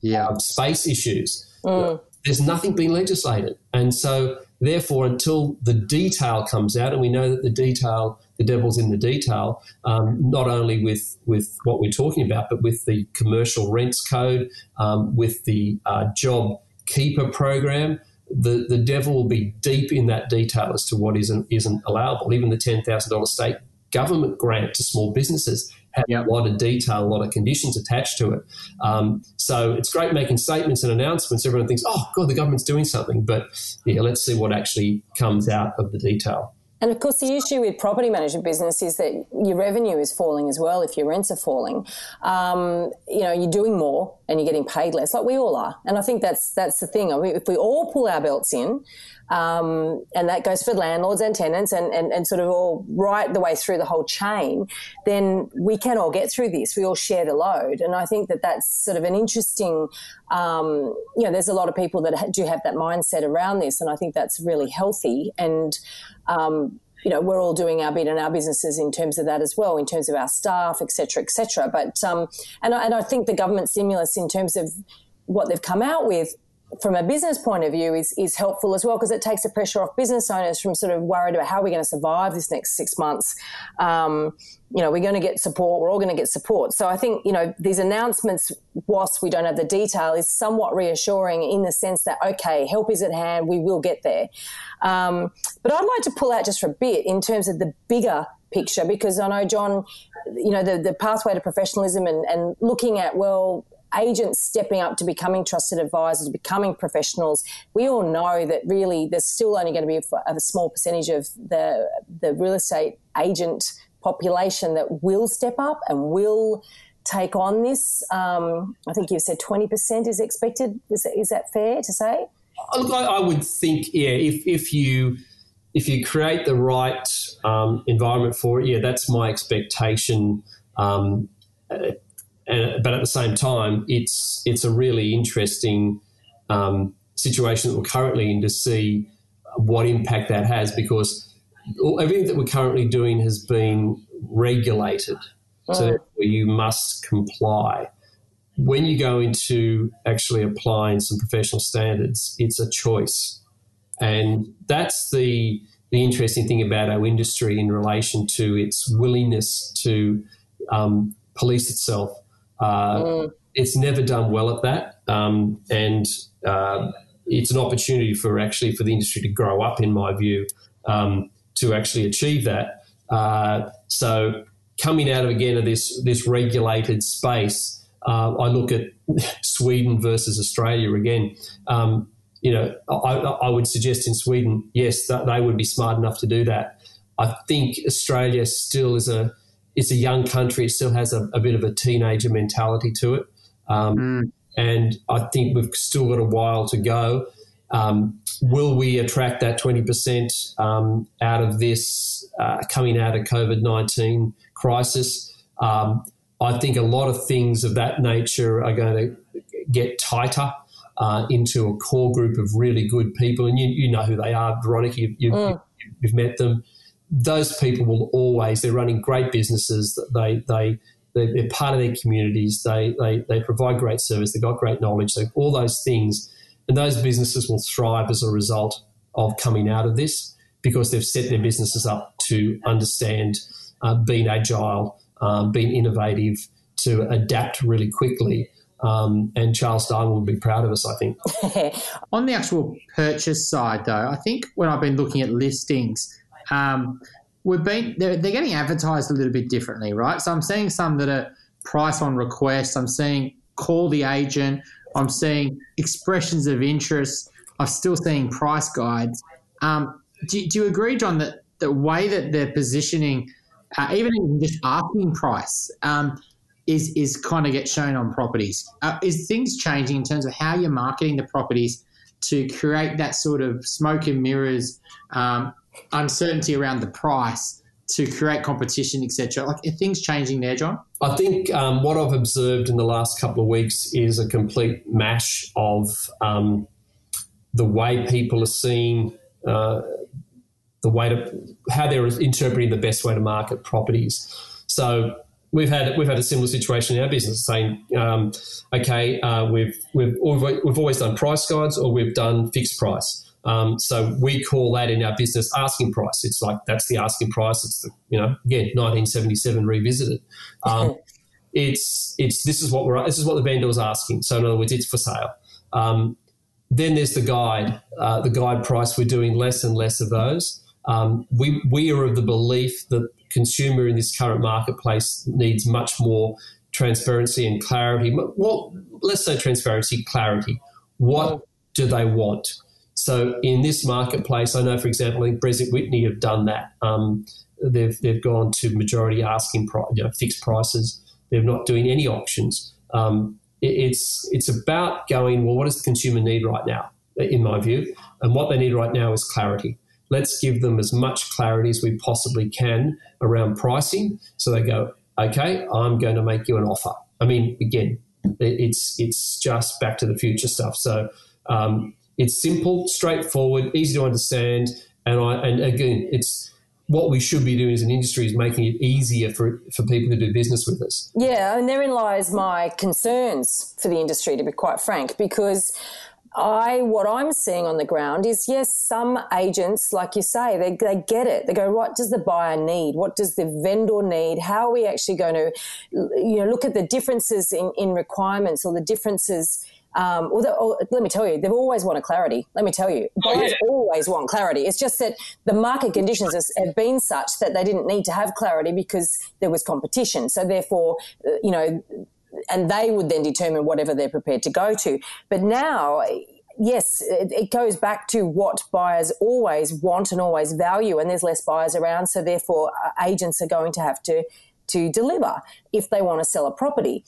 yeah. Uh, space issues. Mm. There's nothing being legislated, and so therefore, until the detail comes out, and we know that the detail the devil's in the detail, um, not only with, with what we're talking about, but with the commercial rents code, um, with the uh, job keeper program. The, the devil will be deep in that detail as to what isn't, isn't allowable. Even the $10,000 state government grant to small businesses has yep. a lot of detail, a lot of conditions attached to it. Um, so it's great making statements and announcements. Everyone thinks, oh, God, the government's doing something. But yeah, let's see what actually comes out of the detail. And of course, the issue with property management business is that your revenue is falling as well if your rents are falling. Um, you know, you're doing more and you're getting paid less, like we all are. And I think that's that's the thing. I mean, if we all pull our belts in, um, and that goes for landlords and tenants and, and, and sort of all right the way through the whole chain, then we can all get through this. We all share the load. And I think that that's sort of an interesting, um, you know, there's a lot of people that do have that mindset around this. And I think that's really healthy. And, um, you know, we're all doing our bit in our businesses in terms of that as well, in terms of our staff, et cetera, et cetera. But, um, and, I, and I think the government stimulus in terms of what they've come out with from a business point of view is, is helpful as well because it takes the pressure off business owners from sort of worried about how we're we going to survive this next six months. Um, you know, we're going to get support. We're all going to get support. So I think, you know, these announcements, whilst we don't have the detail, is somewhat reassuring in the sense that, okay, help is at hand. We will get there. Um, but I'd like to pull out just for a bit in terms of the bigger picture because I know, John, you know, the, the pathway to professionalism and, and looking at, well, agents stepping up to becoming trusted advisors, becoming professionals, we all know that really there's still only going to be a, a small percentage of the the real estate agent population that will step up and will take on this. Um, I think you've said 20% is expected. Is, is that fair to say? Look, I, would think, yeah, if, if you if you create the right um, environment for it, yeah, that's my expectation. Um, and, but at the same time, it's it's a really interesting um, situation that we're currently in to see what impact that has because everything that we're currently doing has been regulated, so mm. you must comply. When you go into actually applying some professional standards, it's a choice, and that's the the interesting thing about our industry in relation to its willingness to um, police itself uh, mm. It's never done well at that, um, and uh, it's an opportunity for actually for the industry to grow up, in my view, um, to actually achieve that. Uh, so coming out of again of this this regulated space, uh, I look at Sweden versus Australia again. Um, you know, I, I, would suggest in Sweden, yes, that they would be smart enough to do that. I think Australia still is a it's a young country. It still has a, a bit of a teenager mentality to it, um, mm. and I think we've still got a while to go. Um, will we attract that twenty percent um, out of this uh, coming out of COVID nineteen crisis? Um, I think a lot of things of that nature are going to get tighter. Uh, into a core group of really good people, and you, you know who they are, Veronica. You, you, mm. You've met them those people will always they're running great businesses they they they're part of their communities they they, they provide great service they've got great knowledge so all those things and those businesses will thrive as a result of coming out of this because they've set their businesses up to understand uh, being agile um, being innovative to adapt really quickly um, and Charles Darwin would be proud of us, I think. On the actual purchase side, though, I think when I've been looking at listings, um, we've been they're, they're getting advertised a little bit differently, right? So I'm seeing some that are price on request. I'm seeing call the agent. I'm seeing expressions of interest. I'm still seeing price guides. Um, do, do, you agree, John, that the way that they're positioning, uh, even just asking price, um, is is kind of get shown on properties? Uh, is things changing in terms of how you're marketing the properties to create that sort of smoke and mirrors um, uncertainty around the price to create competition, etc. Like, are things changing there, John? I think um, what I've observed in the last couple of weeks is a complete mash of um, the way people are seeing uh, the way to how they're interpreting the best way to market properties. So we've had we've had a similar situation in our business, saying, um, okay, uh, we've, we've we've always done price guides or we've done fixed price. Um, so we call that in our business asking price. It's like that's the asking price. It's the you know again 1977 revisited. Um, it's it's this is what we're this is what the vendor is asking. So in other words, it's for sale. Um, then there's the guide. Uh, the guide price. We're doing less and less of those. Um, we we are of the belief that consumer in this current marketplace needs much more transparency and clarity. Well, let's say transparency, clarity. What do they want? So in this marketplace, I know, for example, I think Beswick Whitney have done that. Um, they've they've gone to majority asking you know, fixed prices. They're not doing any auctions. Um, it, it's it's about going well. What does the consumer need right now? In my view, and what they need right now is clarity. Let's give them as much clarity as we possibly can around pricing, so they go, okay, I'm going to make you an offer. I mean, again, it's it's just back to the future stuff. So um, it's simple, straightforward, easy to understand, and I and again, it's what we should be doing as an industry is making it easier for, for people to do business with us. Yeah, and therein lies my concerns for the industry, to be quite frank, because I what I'm seeing on the ground is yes, some agents, like you say, they, they get it. They go, what does the buyer need? What does the vendor need? How are we actually going to, you know, look at the differences in, in requirements or the differences um, the, let me tell you, they've always wanted clarity. Let me tell you, buyers oh, yeah. always want clarity. It's just that the market conditions have been such that they didn't need to have clarity because there was competition. So therefore, uh, you know, and they would then determine whatever they're prepared to go to. But now, yes, it, it, goes back to what buyers always want and always value, and there's less buyers around, so therefore uh, agents are going to have to to deliver if they want to sell a property.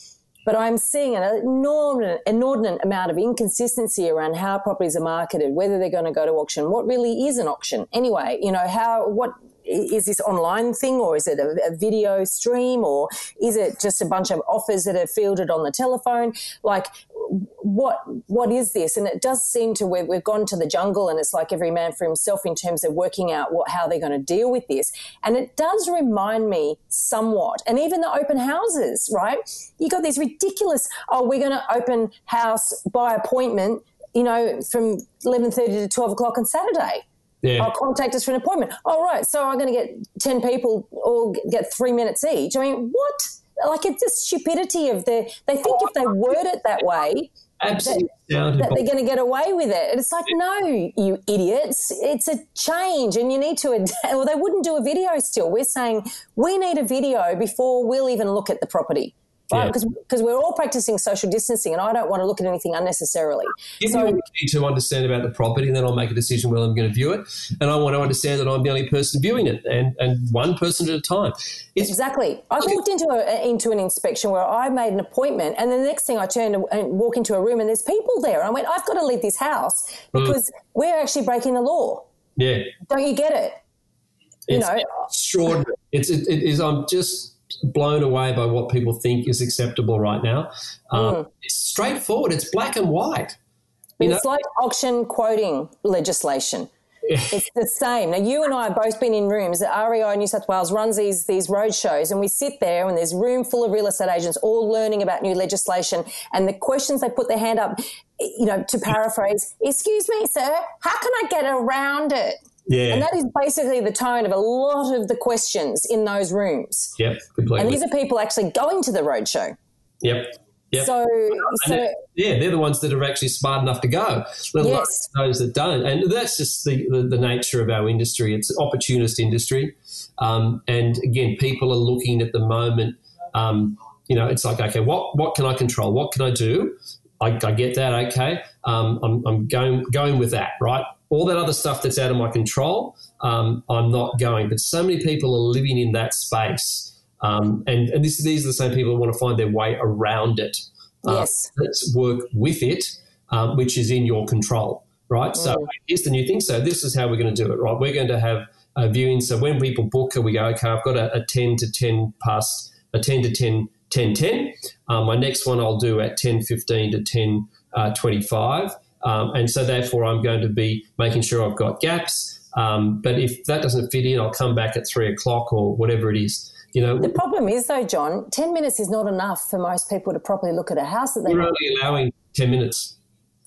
But I'm seeing an inordinate, inordinate amount of inconsistency around how properties are marketed, whether they're going to go to auction, what really is an auction. Anyway, you know, how, what, is this online thing or is it a, a, video stream or is it just a bunch of offers that are fielded on the telephone? Like what what is this? And it does seem to we've, we've gone to the jungle, and it's like every man for himself in terms of working out what how they're going to deal with this. And it does remind me somewhat, and even the open houses, right? You got these ridiculous. Oh, we're going to open house by appointment. You know, from eleven thirty to twelve o'clock on Saturday. Yeah. I'll contact us for an appointment. All right, so I'm going to get 10 people all get three minutes each. I mean, what? Like it's the stupidity of the they think if they word it that way Absolutely that, that they're going to get away with it. And it's like, no, you idiots. It's a change and you need to adapt. Well, they wouldn't do a video still. We're saying we need a video before we'll even look at the property right? Yeah. Because because we're all practicing social distancing, and I don't want to look at anything unnecessarily. Give so, you need to understand about the property, and then I'll make a decision whether I'm going to view it. And I want to understand that I'm the only person viewing it, and and one person at a time. It's, exactly. I walked into a, into an inspection where I made an appointment, and the next thing I turned and walk into a room, and there's people there. And I went, I've got to leave this house mm. because mm. we're actually breaking the law. Yeah. Don't you get it? You know, extraordinary. It's it, it is. I'm just blown away by what people think is acceptable right now. Um, mm. It's straightforward. It's black and white. it's know? like auction quoting legislation. it's the same. Now, you and I have both been in rooms. REI New South Wales runs these these road shows, and we sit there, and there's room full of real estate agents all learning about new legislation. And the questions they put their hand up, you know, to paraphrase, "Excuse me, sir, how can I get around it?" Yeah. And that is basically the tone of a lot of the questions in those rooms. Yep, completely. And these are people actually going to the roadshow. Yep. Yep. So, so yeah, they're the ones that are actually smart enough to go, let alone yes. those that don't. And that's just the, the, the, nature of our industry. It's an opportunist industry. Um, and again, people are looking at the moment, um, you know, it's like, okay, what, what can I control? What can I do? I, I get that, okay. Um, I'm, I'm going, going with that, right? All that other stuff that's out of my control, um, I'm not going. But so many people are living in that space. Um, and and this, these are the same people who want to find their way around it. Uh, yes. let's work with it, um, which is in your control, right? Mm. So here's the new thing. So this is how we're going to do it, right? We're going to have a viewing. So when people book, we go, okay, I've got a, a 10 to 10 past, a 10 to 10, 10, 10. Um, my next one I'll do at 10, 15 to 10, uh, 25. Um, and so therefore, I'm going to be making sure I've got gaps. Um, but if that doesn't fit in, I'll come back at three o'clock or whatever it is. You know, the problem is though, John, ten minutes is not enough for most people to properly look at a house that they. We're only allowing ten minutes.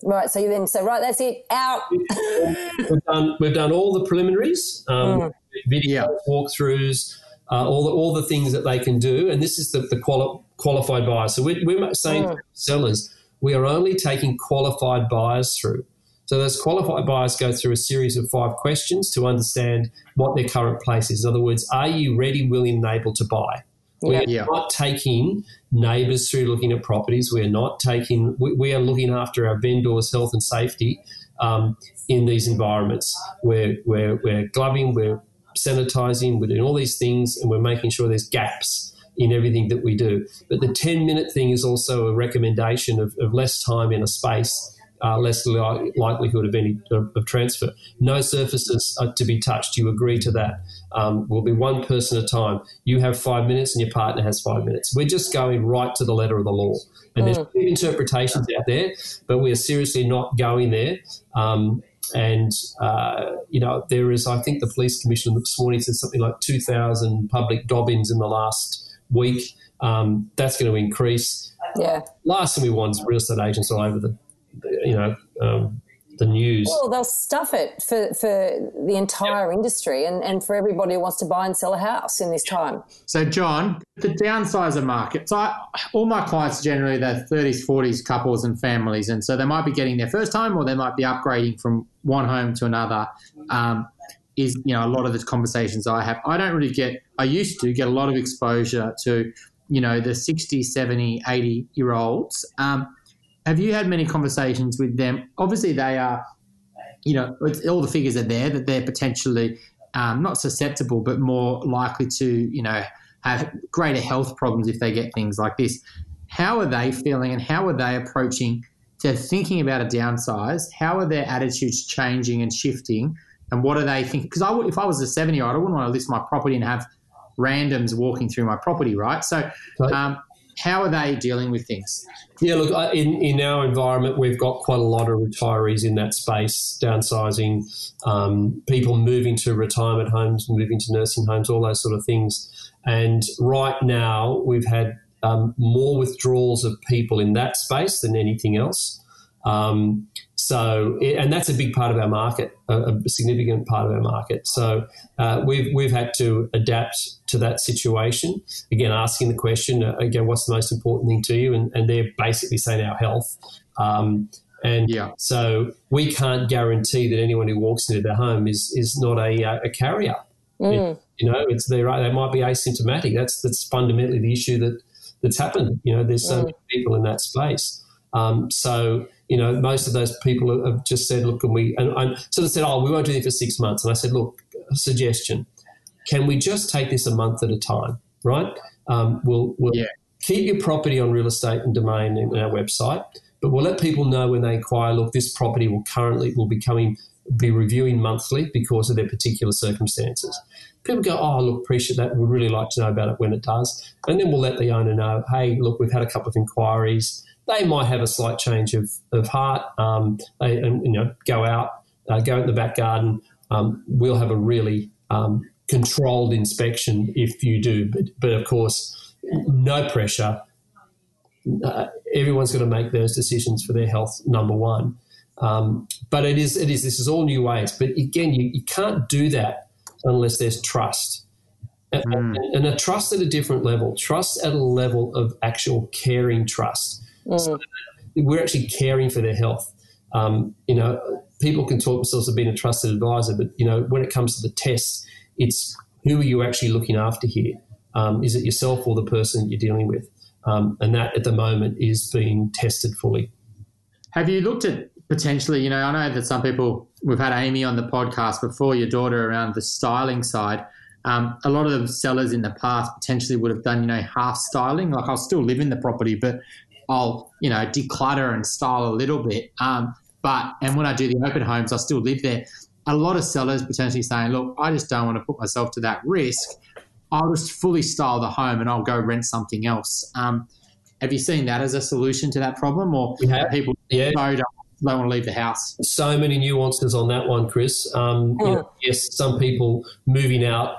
Right. So you then say, right, that's it, out. we've done we've done all the preliminaries, um, mm. video walkthroughs, uh, all the all the things that they can do, and this is the, the quali- qualified buyer. So we're, we're saying mm. sellers we are only taking qualified buyers through. So those qualified buyers go through a series of five questions to understand what their current place is. In other words, are you ready, willing, and able to buy? We are yeah. not taking neighbours through looking at properties. We are not taking. We, we are looking after our vendors' health and safety um, in these environments. We're, we're, we're gloving, we're sanitising, we're doing all these things, and we're making sure there's gaps in everything that we do. But the 10 minute thing is also a recommendation of, of less time in a space. Uh, less li- likelihood of any of, of, transfer. No surfaces are to be touched. You agree to that. Um, will be one person at a time. You have five minutes, and your partner has five minutes. We're just going right to the letter of the law. And mm. there's interpretations out there, but we are seriously not going there. Um, and uh, you know, there is. I think the police commissioner this morning said something like 2,000 public dobbins in the last week. Um, that's going to increase. Yeah. Last thing we want is real estate agents all over the, you know, um, the news. Well, they'll stuff it for, for the entire industry and, and for everybody who wants to buy and sell a house in this time. So, John, the downsizer market. So, I, all my clients generally they're 30s, 40s couples and families, and so they might be getting their first home or they might be upgrading from one home to another. Um, is you know a lot of the conversations I have. I don't really get. I used to get a lot of exposure to you know the 60, 70, 80 year olds. Um, have you had many conversations with them? Obviously, they are. You know, all the figures are there that they're potentially um, not susceptible, but more likely to you know have greater health problems if they get things like this. How are they feeling, and how are they approaching? To thinking about a downsize, how are their attitudes changing and shifting and what are they thinking? Because I, if I was a seven year old, I wouldn't want to list my property and have randoms walking through my property, right? So, um, how are they dealing with things? Yeah, look, in, in our environment, we've got quite a lot of retirees in that space, downsizing, um, people moving to retirement homes, moving to nursing homes, all those sort of things. And right now, we've had um, more withdrawals of people in that space than anything else. Um, so, and that's a big part of our market, a, a significant part of our market. So, uh, we've we've had to adapt to that situation. Again, asking the question uh, again, what's the most important thing to you? And, and they're basically saying our health. Um, and yeah. so we can't guarantee that anyone who walks into their home is is not a, uh, a carrier. Mm. It, you know, it's they they might be asymptomatic. That's that's fundamentally the issue that that's happened. You know, there's so mm. many people in that space. Um, so you know, most of those people have just said, look, can we, and, and sort of said, oh, we won't do it for six months. And I said, look, a suggestion, can we just take this a month at a time, right? Um, we'll, we'll yeah. keep your property on real estate and domain in our website, but we'll let people know when they inquire, look, this property will currently, will be coming, be reviewing monthly because of their particular circumstances. People go, oh, look, appreciate that. We'd really like to know about it when it does. And then we'll let the owner know, hey, look, we've had a couple of inquiries they might have a slight change of, of heart um, they, and you know go out uh, go in the back garden. Um, we'll have a really um, controlled inspection if you do but, but of course no pressure. Uh, everyone's going to make those decisions for their health number one. Um, but it is it is this is all new ways. But again you, you can't do that unless there's trust. Mm. and, and a trust at a different level. Trust at a level of actual caring trust Mm. So we're actually caring for their health. Um, you know, people can talk themselves as being a trusted advisor, but you know, when it comes to the tests, it's who are you actually looking after here? Um, is it yourself or the person you're dealing with? Um, and that at the moment is being tested fully. Have you looked at potentially, you know, I know that some people, we've had Amy on the podcast before, your daughter around the styling side. Um, a lot of the sellers in the past potentially would have done, you know, half styling. Like I'll still live in the property, but I'll, you know, declutter and style a little bit. Um, but, and when I do the open homes, I still live there. A lot of sellers potentially saying, look, I just don't want to put myself to that risk. I'll just fully style the home and I'll go rent something else. Um, have you seen that as a solution to that problem, or people yeah. don't, don't want to leave the house? So many nuances on that one, Chris. Um, you know, yes, some people moving out,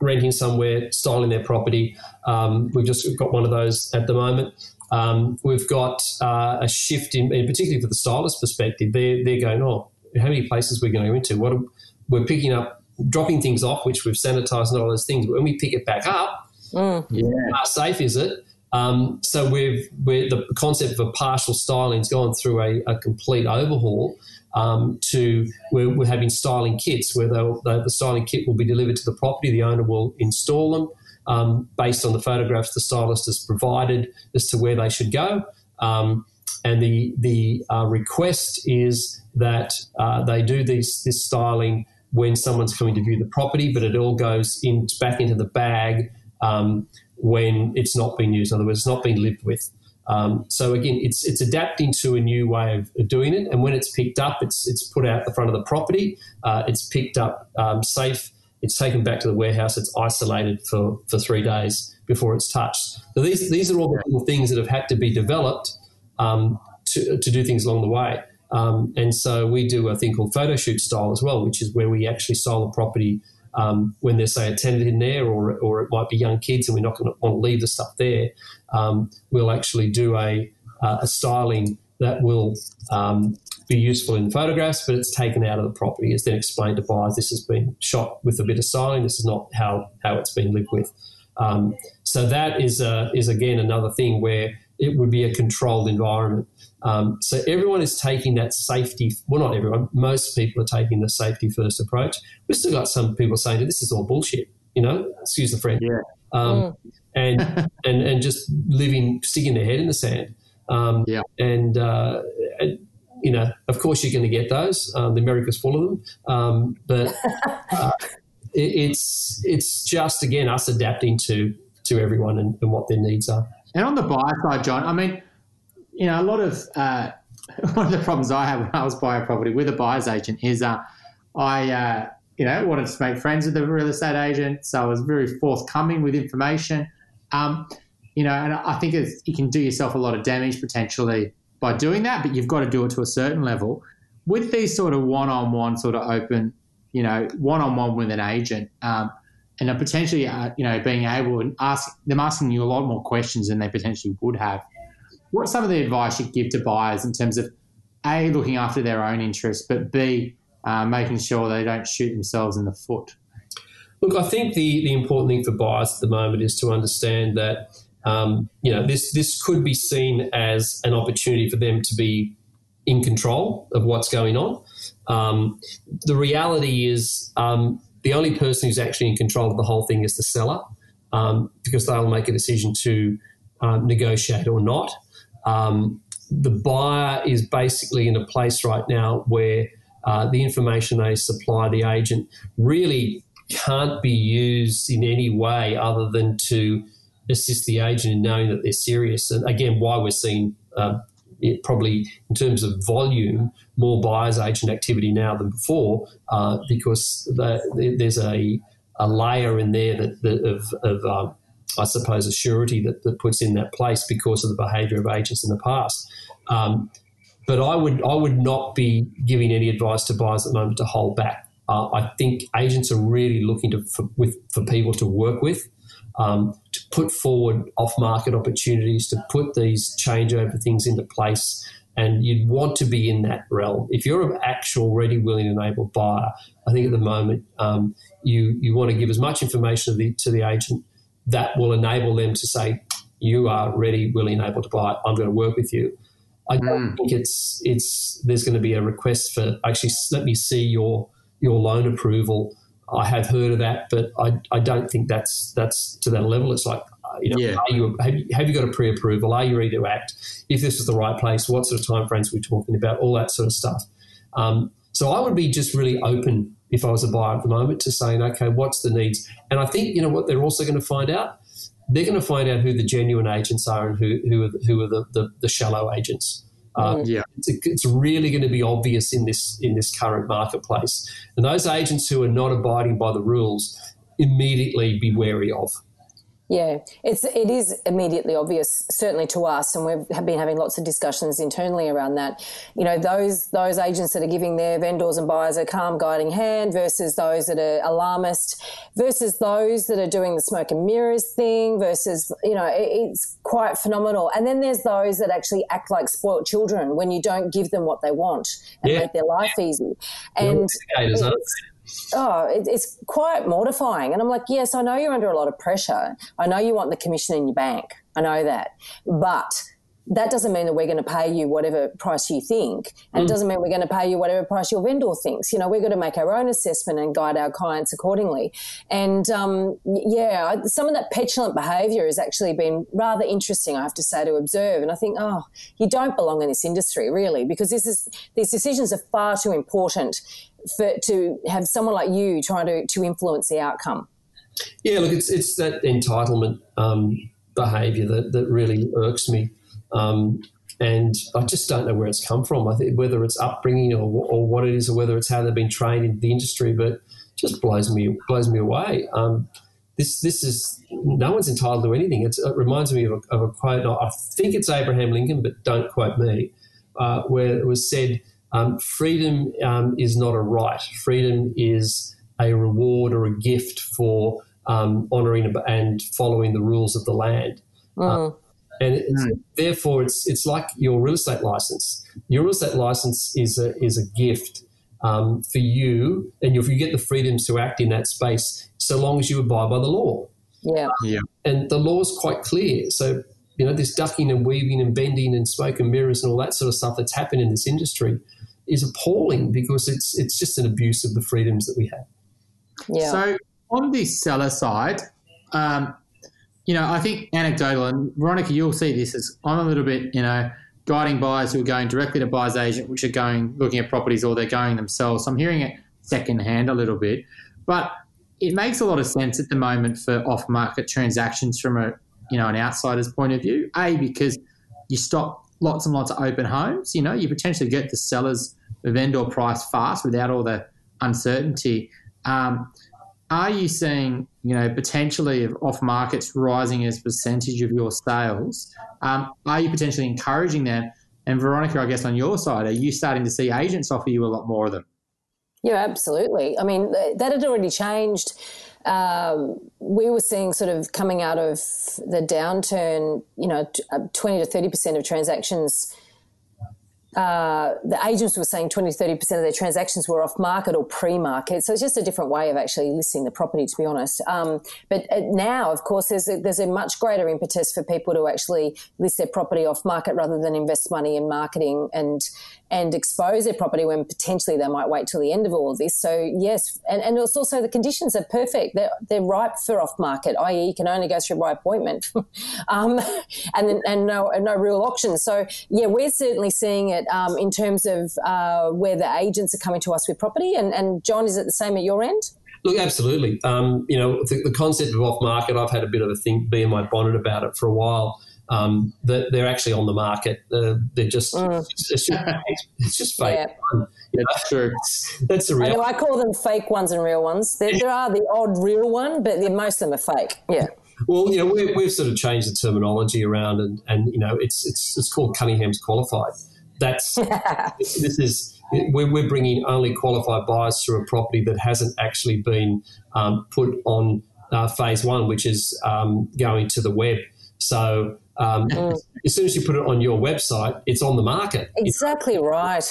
renting somewhere, styling their property. Um, we've just got one of those at the moment. Um, we've got uh, a shift in, particularly for the stylist perspective. They're, they're going, oh, how many places we're going to go into? What are, we're picking up, dropping things off, which we've sanitized and all those things. When we pick it back up, mm. yeah. how safe is it? Um, so we've we're, the concept of a partial styling has gone through a, a complete overhaul. Um, to we're, we're, having styling kits where the styling kit will be delivered to the property. The owner will install them um, based on the photographs the stylist has provided as to where they should go. Um, and the the uh, request is that uh, they do this this styling when someone's coming to view the property, but it all goes in back into the bag um, when it's not been used. In other words, it's not been lived with. Um, so again, it's it's adapting to a new way of doing it, and when it's picked up, it's it's put out the front of the property. Uh, it's picked up um, safe it's taken back to the warehouse. It's isolated for, for three days before it's touched. So these these are all the little things that have had to be developed um, to, to do things along the way. Um, and so we do a thing called photo shoot style as well, which is where we actually style a property um, when there's say a tenant in there, or or it might be young kids, and we're not going to want to leave the stuff there. Um, we'll actually do a uh, a styling that will um, be useful in photographs, but it's taken out of the property. It's then explained to buyers this has been shot with a bit of styling. This is not how, how it's been lived with. Um, so that is a, is again another thing where it would be a controlled environment. Um, so everyone is taking that safety. Well, not everyone. Most people are taking the safety first approach. We've still got some people saying that this is all bullshit. You know, excuse the French. Yeah. Um, mm. and and and just living, sticking their head in the sand. Um, yeah. And, uh, and you know, of course, you're going to get those. Um, the America's full of them, um, but uh, it, it's it's just again us adapting to to everyone and, and, what their needs are. And on the buyer side, John, I mean, you know, a lot of uh, one of the problems I had when I was buying a property with a buyer's agent is uh, I. Uh, you know, wanted to make friends with the real estate agent, so I was very forthcoming with information. Um, you know, and I think you can do yourself a lot of damage potentially by doing that, but you've got to do it to a certain level. With these sort of one-on-one sort of open, you know, one-on-one with an agent, um, and potentially, uh, you know, being able to ask them asking you a lot more questions than they potentially would have. What's some of the advice you give to buyers in terms of a looking after their own interests, but b uh, making sure they don't shoot themselves in the foot? Look, I think the the important thing for buyers at the moment is to understand that um, you know this this could be seen as an opportunity for them to be in control of what's going on. Um, the reality is um, the only person who's actually in control of the whole thing is the seller um, because they'll make a decision to um, negotiate or not. Um, the buyer is basically in a place right now where uh, the information they supply the agent really can't be used in any way other than to assist the agent in knowing that they're serious. And again, why we're seeing it probably in terms of volume more buyers agent activity now than before uh, because the, there's a, a layer in there that, that of, of um, I suppose a surety that, that puts in that place because of the behaviour of agents in the past. Um, but I would I would not be giving any advice to buyers at the moment to hold back. Uh, I think agents are really looking to for, with for people to work with um, to put forward off market opportunities, to put these changeover things into place. And you'd want to be in that realm. If you're an actual ready, willing, and able buyer, I think at the moment um, you you want to give as much information to the, to the agent that will enable them to say, "You are ready, willing, and able to buy. I'm going to work with you." I don't mm. think it's it's there's going to be a request for actually let me see your your loan approval I have heard of that, but I, I don't think that's that's to that level. It's like, uh, you know, yeah. you, have, you, have you got a pre-approval? Are you ready to act? If this is the right place, what sort of time frames are we talking about? All that sort of stuff. Um, so I would be just really open if I was a buyer at the moment to saying, okay, what's the needs? And I think you know what they're also going to find out. They're going to find out who the genuine agents are and who who are, who are the, the, the shallow agents. Uh, yeah, it's, it's, really going to be obvious in this in this current marketplace, and those agents who are not abiding by the rules immediately be wary of. Yeah, it's it is immediately obvious, certainly to us, and we've been having lots of discussions internally around that. You know, those those agents that are giving their vendors and buyers a calm guiding hand versus those that are alarmist, versus those that are doing the smoke and mirrors thing, versus you know, it, it's quite phenomenal. And then there's those that actually act like spoilt children when you don't give them what they want and yeah. make their life easy. And oh, it, it's quite mortifying. And I'm like, yes, I know you're under a lot of pressure. I know you want the commission in your bank. I know that. But that doesn't mean that we're going to pay you whatever price you think. And mm. it doesn't mean we're going to pay you whatever price your vendor thinks. You know, we're going to make our own assessment and guide our clients accordingly. And um, yeah, some of that petulant behaviour has actually been rather interesting, I have to say, to observe. And I think, oh, you don't belong in this industry, really, because this is, these decisions are far too important for, to have someone like you trying to, to influence the outcome. Yeah, look, it's, it's that entitlement um, behaviour that, that really irks me. Um, and I just don't know where it's come from. I think whether it's upbringing or, or what it is, or whether it's how they've been trained in the industry, but just blows me blows me away. Um, this this is no one's entitled to anything. It's, it reminds me of a, of a quote. I think it's Abraham Lincoln, but don't quote me. Uh, where it was said, um, "Freedom um, is not a right. Freedom is a reward or a gift for um, honouring and following the rules of the land." Mm. Uh, and it's, mm. therefore it's it's like your real estate license. Your real estate license is a is a gift um, for you, and if you get the freedoms to act in that space, so long as you abide by the law. Yeah, yeah. And the law is quite clear. So you know this ducking and weaving and bending and smoke and mirrors and all that sort of stuff that's happened in this industry is appalling because it's it's just an abuse of the freedoms that we have. Yeah. So on the seller side, um, you know, I think anecdotal, and Veronica, you'll see this as I'm a little bit, you know, guiding buyers who are going directly to buyer's agent, which are going looking at properties or they're going themselves. So I'm hearing it secondhand a little bit, but it makes a lot of sense at the moment for off-market transactions from a you know an outsider's point of view. A because you stop lots and lots of open homes. You know, you potentially get the seller's vendor price fast without all the uncertainty. Um, are you seeing, you know, potentially off markets rising as percentage of your sales? Um, are you potentially encouraging them? And Veronica, I guess on your side, are you starting to see agents offer you a lot more of them? Yeah, absolutely. I mean, that had already changed. Um, we were seeing sort of coming out of the downturn, you know, uh, 20 to 30% of transactions uh, the agents were saying 20 30% of their transactions were off market or pre market. So it's just a different way of actually listing the property, to be honest. Um, but uh, now, of course, there's a, there's a much greater impetus for people to actually list their property off market rather than invest money in marketing and and expose their property when potentially they might wait till the end of all of this. So yes, and, and it's also the conditions are perfect. They're, they're ripe for off market, i.e., you can only go through by appointment, um, and and no no real auction. So yeah, we're certainly seeing it um, in terms of uh, where the agents are coming to us with property. And, and John, is it the same at your end? Look, absolutely. Um, you know, the, the, concept of off market, I've had a bit of a think, bee in my bonnet about it for a while. Um, that they're actually on the market. Uh, they're just, mm. it's, it's, just, it's just fake. Yeah. Yeah, that's true. That's the real. I, I, call them fake ones and real ones. There, there are the odd real one, but most of them are fake. Yeah. Well, you know, we, we've sort of changed the terminology around, and, and you know, it's it's it's called Cunningham's qualified. That's this is we're, we're bringing only qualified buyers through a property that hasn't actually been um, put on uh, phase one, which is um, going to the web. So um, mm. as soon as you put it on your website, it's on the market. Exactly right.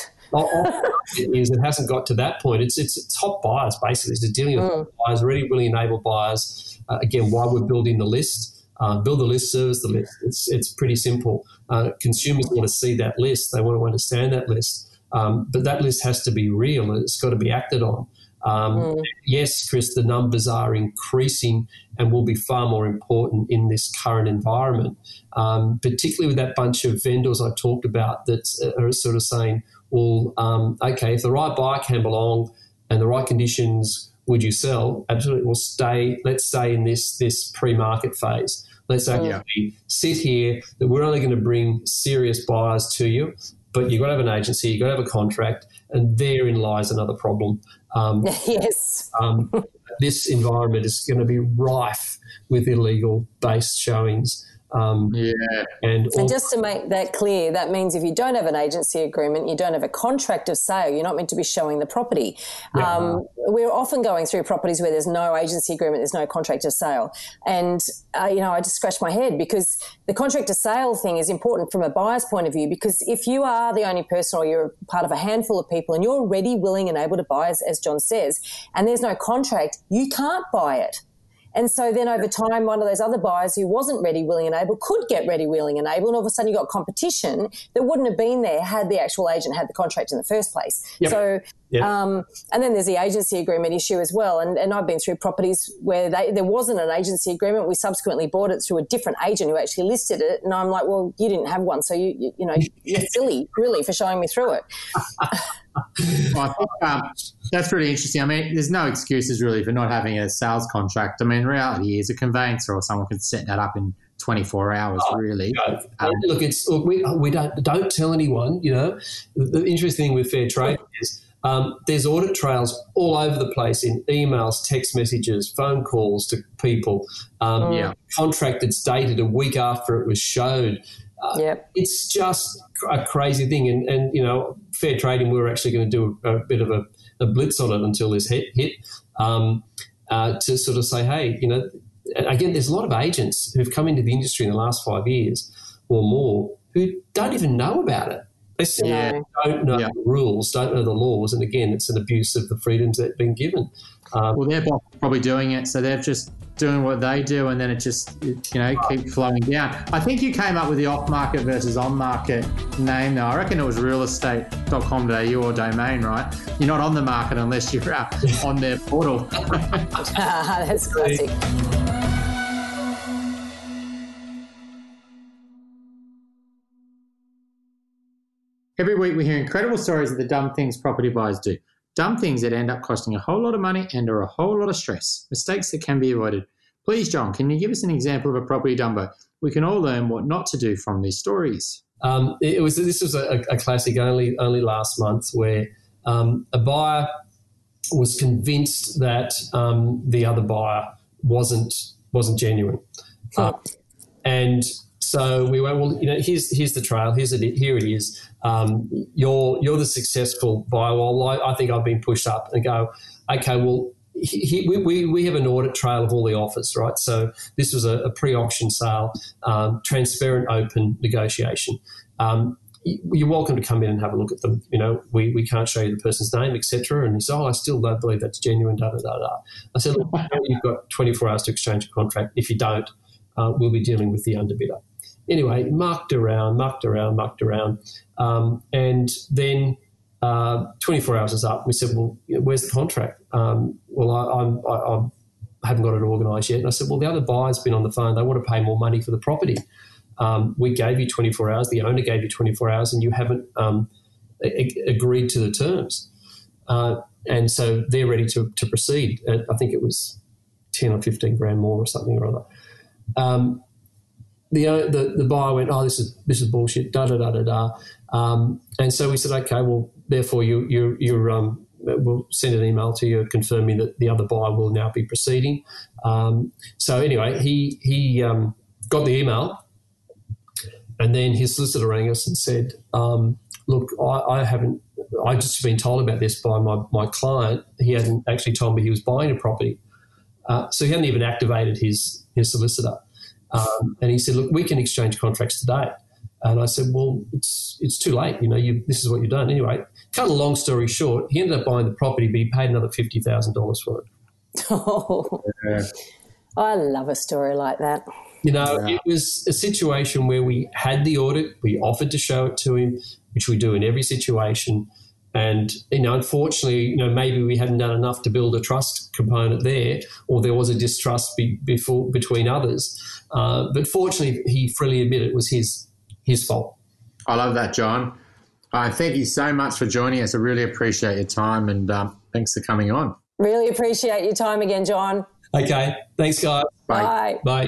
is it hasn't got to that point. It's it's top buyers basically. It's dealing with mm. buyers, ready, willing, enabled buyers. Uh, again, why we're building the list. Uh, build the list, service the list. It's it's pretty simple. Uh, consumers want to see that list. They want to understand that list. Um, but that list has to be real it's got to be acted on. Um, mm. Yes, Chris, the numbers are increasing and will be far more important in this current environment, um, particularly with that bunch of vendors I talked about that are sort of saying, well, um, okay, if the right buyer came along and the right conditions, would you sell? Absolutely. We'll stay. Let's stay in this this pre-market phase. Let's actually yeah. sit here. That we're only going to bring serious buyers to you, but you've got to have an agency. You've got to have a contract, and therein lies another problem. Um, yes. um, this environment is going to be rife with illegal based showings. Um, yeah. And, and just to make that clear, that means if you don't have an agency agreement, you don't have a contract of sale, you're not meant to be showing the property. Yeah. Um, we're often going through properties where there's no agency agreement, there's no contract of sale. And, uh, you know, I just scratch my head because the contract of sale thing is important from a buyer's point of view because if you are the only person or you're part of a handful of people and you're ready, willing, and able to buy, as, as John says, and there's no contract, you can't buy it. And so then over time, one of those other buyers who wasn't ready, willing, and able could get ready, willing, and able. And all of a sudden, you got competition that wouldn't have been there had the actual agent had the contract in the first place. Yep. So, yep. Um, and then there's the agency agreement issue as well. And, and I've been through properties where they, there wasn't an agency agreement. We subsequently bought it through a different agent who actually listed it. And I'm like, well, you didn't have one. So, you, you, you know, you're silly, really, for showing me through it. well, I think um, that's really interesting. I mean, there's no excuses really for not having a sales contract. I mean, reality is a conveyancer or someone can set that up in 24 hours, oh, really. um, look, it's look, we, we don't don't tell anyone. You know, the, the interesting thing with fair trade is. Um, there's audit trails all over the place in emails, text messages, phone calls to people. Um, yeah. Contract that's dated a week after it was showed. Uh, yep. It's just a crazy thing. And, and, you know, fair trading, we were actually going to do a, a bit of a, a, blitz on it until this hit, hit um, uh, to sort of say, hey, you know, again, there's a lot of agents who've come into the industry in the last five years or more who don't even know about it. They simply yeah. don't know yeah. the rules, don't know the laws, and again, it's an abuse of the freedoms that have been given. Um, well, they're probably doing it, so they've just doing what they do, and then it just you know keep flowing down. I think you came up with the off-market versus on-market name. Though I reckon it was realestate.com.au or domain, right? You're not on the market unless you're uh, on their portal. That's classic. Every week we hear incredible stories of the dumb things property buyers do. Dumb things that end up costing a whole lot of money and are a whole lot of stress. Mistakes that can be avoided. Please, John, can you give us an example of a property dumbo? We can all learn what not to do from these stories. Um, it was this was a, a, classic only only last month where um, a buyer was convinced that um, the other buyer wasn't wasn't genuine, uh, and so we went, well, you know, here's here's the trail. Here's it. Here it is. Um, you're you're the successful buyer. Well, I, I, think I've been pushed up and go. Okay, well, he, we, we, we have an audit trail of all the offers, right? So this was a, a pre-auction sale, um, transparent, open negotiation. Um, you're welcome to come in and have a look at them. You know, we, we can't show you the person's name, etc. And he said, oh, I still don't believe that's genuine, da, da, da, da. I said, look, you've got 24 hours to exchange a contract. If you don't, uh, we'll be dealing with the underbidder. Anyway, mucked around, mucked around, mucked around. Um, and then uh, 24 hours is up. We said, well, where's the contract? Um, well, I, I, I haven't got it organised yet. And I said, well, the other buyer's been on the phone. They want to pay more money for the property um, we gave you 24 hours, the owner gave you 24 hours, and you haven't um, a- agreed to the terms. Uh, and so they're ready to, to proceed. I think it was 10 or 15 grand more or something or other. The, uh, the, the buyer went, oh, this is this is bullshit, da da da da da. Um, and so we said, okay, well, therefore you you you're um, we'll send an email to you confirming that the other buyer will now be proceeding. Um, so anyway, he he um, got the email and then his solicitor rang us and said, um, look, I, I, haven't, I just been told about this by my, my client. He hadn't actually told me he was buying a property. Uh, so he hadn't even activated his, his solicitor. Um, and he said, look, we can exchange contracts today. And I said, well, it's, it's too late. You know, you, this is what you've done. Anyway, cut a long story short, he ended up buying the property, but he paid another $50,000 for it. Oh, yeah. I love a story like that. You know, yeah. it was a situation where we had the audit, we offered to show it to him, which we do in every situation. And, you know, unfortunately, you know, maybe we hadn't done enough to build a trust component there, or there was a distrust be, before, between others. Uh, but fortunately, he freely admitted it was his, his fault. I love that, John. Uh, thank you so much for joining us. I really appreciate your time and um, thanks for coming on. Really appreciate your time again, John. Okay. Thanks, guys. Bye. Bye.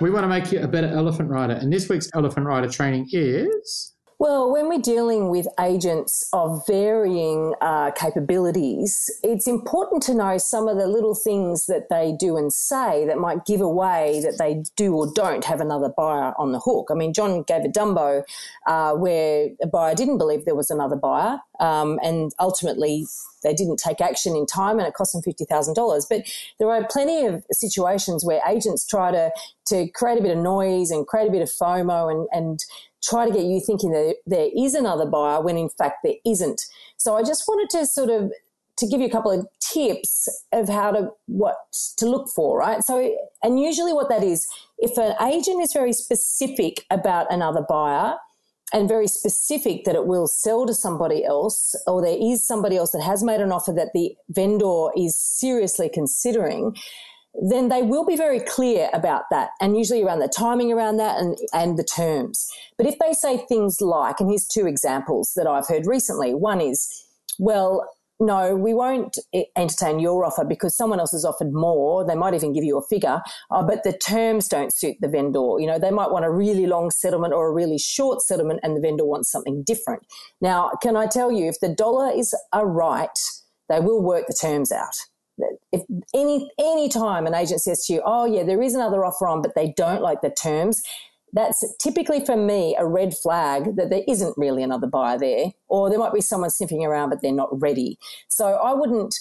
We want to make you a better elephant rider. And this week's elephant rider training is. Well, when we're dealing with agents of varying uh, capabilities, it's important to know some of the little things that they do and say that might give away that they do or don't have another buyer on the hook. I mean, John gave a Dumbo uh, where a buyer didn't believe there was another buyer, um, and ultimately they didn't take action in time and it cost them $50,000. But there are plenty of situations where agents try to, to create a bit of noise and create a bit of FOMO and, and try to get you thinking that there is another buyer when in fact there isn't. So I just wanted to sort of to give you a couple of tips of how to what to look for, right? So and usually what that is, if an agent is very specific about another buyer, and very specific that it will sell to somebody else or there is somebody else that has made an offer that the vendor is seriously considering then they will be very clear about that and usually around the timing around that and, and the terms. But if they say things like, and here's two examples that I've heard recently. One is, well, no, we won't entertain your offer because someone else has offered more. They might even give you a figure, uh, but the terms don't suit the vendor. You know, they might want a really long settlement or a really short settlement, and the vendor wants something different. Now, can I tell you, if the dollar is a right, they will work the terms out. If any any time an agent says to you, "Oh yeah, there is another offer on," but they don't like the terms, that's typically for me a red flag that there isn't really another buyer there, or there might be someone sniffing around, but they're not ready. So I wouldn't,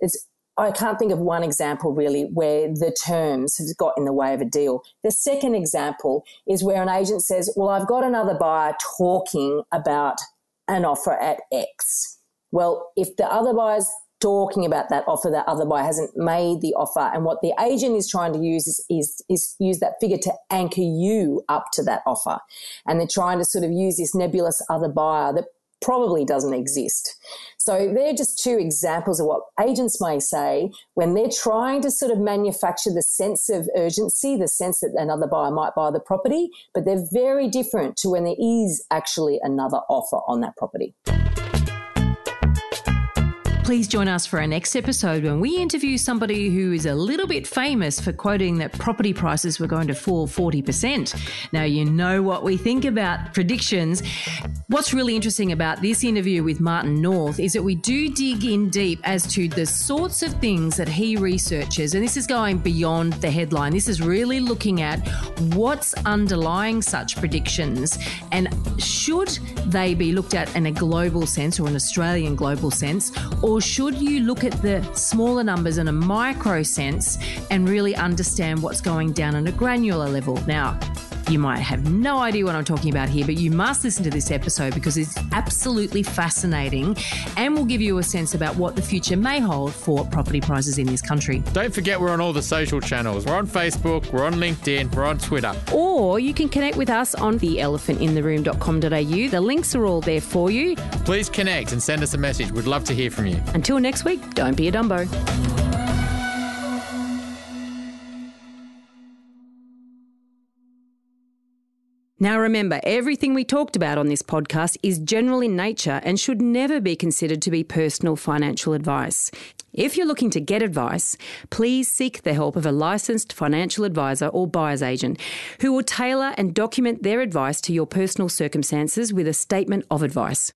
it's, I can't think of one example really where the terms have got in the way of a deal. The second example is where an agent says, Well, I've got another buyer talking about an offer at X. Well, if the other buyer's talking about that offer that other buyer hasn't made the offer. And what the agent is trying to use is, is, is use that figure to anchor you up to that offer. And they're trying to sort of use this nebulous other buyer that probably doesn't exist. So they're just two examples of what agents may say when they're trying to sort of manufacture the sense of urgency the sense that another buyer might buy the property but they're very different to when there is actually another offer on that property Please join us for our next episode when we interview somebody who is a little bit famous for quoting that property prices were going to fall 40%. Now, you know what we think about predictions. What's really interesting about this interview with Martin North is that we do dig in deep as to the sorts of things that he researches. And this is going beyond the headline. This is really looking at what's underlying such predictions and should they be looked at in a global sense or an Australian global sense, or or should you look at the smaller numbers in a micro sense and really understand what's going down on a granular level? Now, You might have no idea what I'm talking about here, but you must listen to this episode because it's absolutely fascinating and will give you a sense about what the future may hold for property prices in this country. Don't forget we're on all the social channels. We're on Facebook, we're on LinkedIn, we're on Twitter. Or you can connect with us on theelephantintheroom.com.au. The links are all there for you. Please connect and send us a message. We'd love to hear from you. Until next week, don't be a Dumbo. Now, remember, everything we talked about on this podcast is general in nature and should never be considered to be personal financial advice. If you're looking to get advice, please seek the help of a licensed financial advisor or buyer's agent who will tailor and document their advice to your personal circumstances with a statement of advice.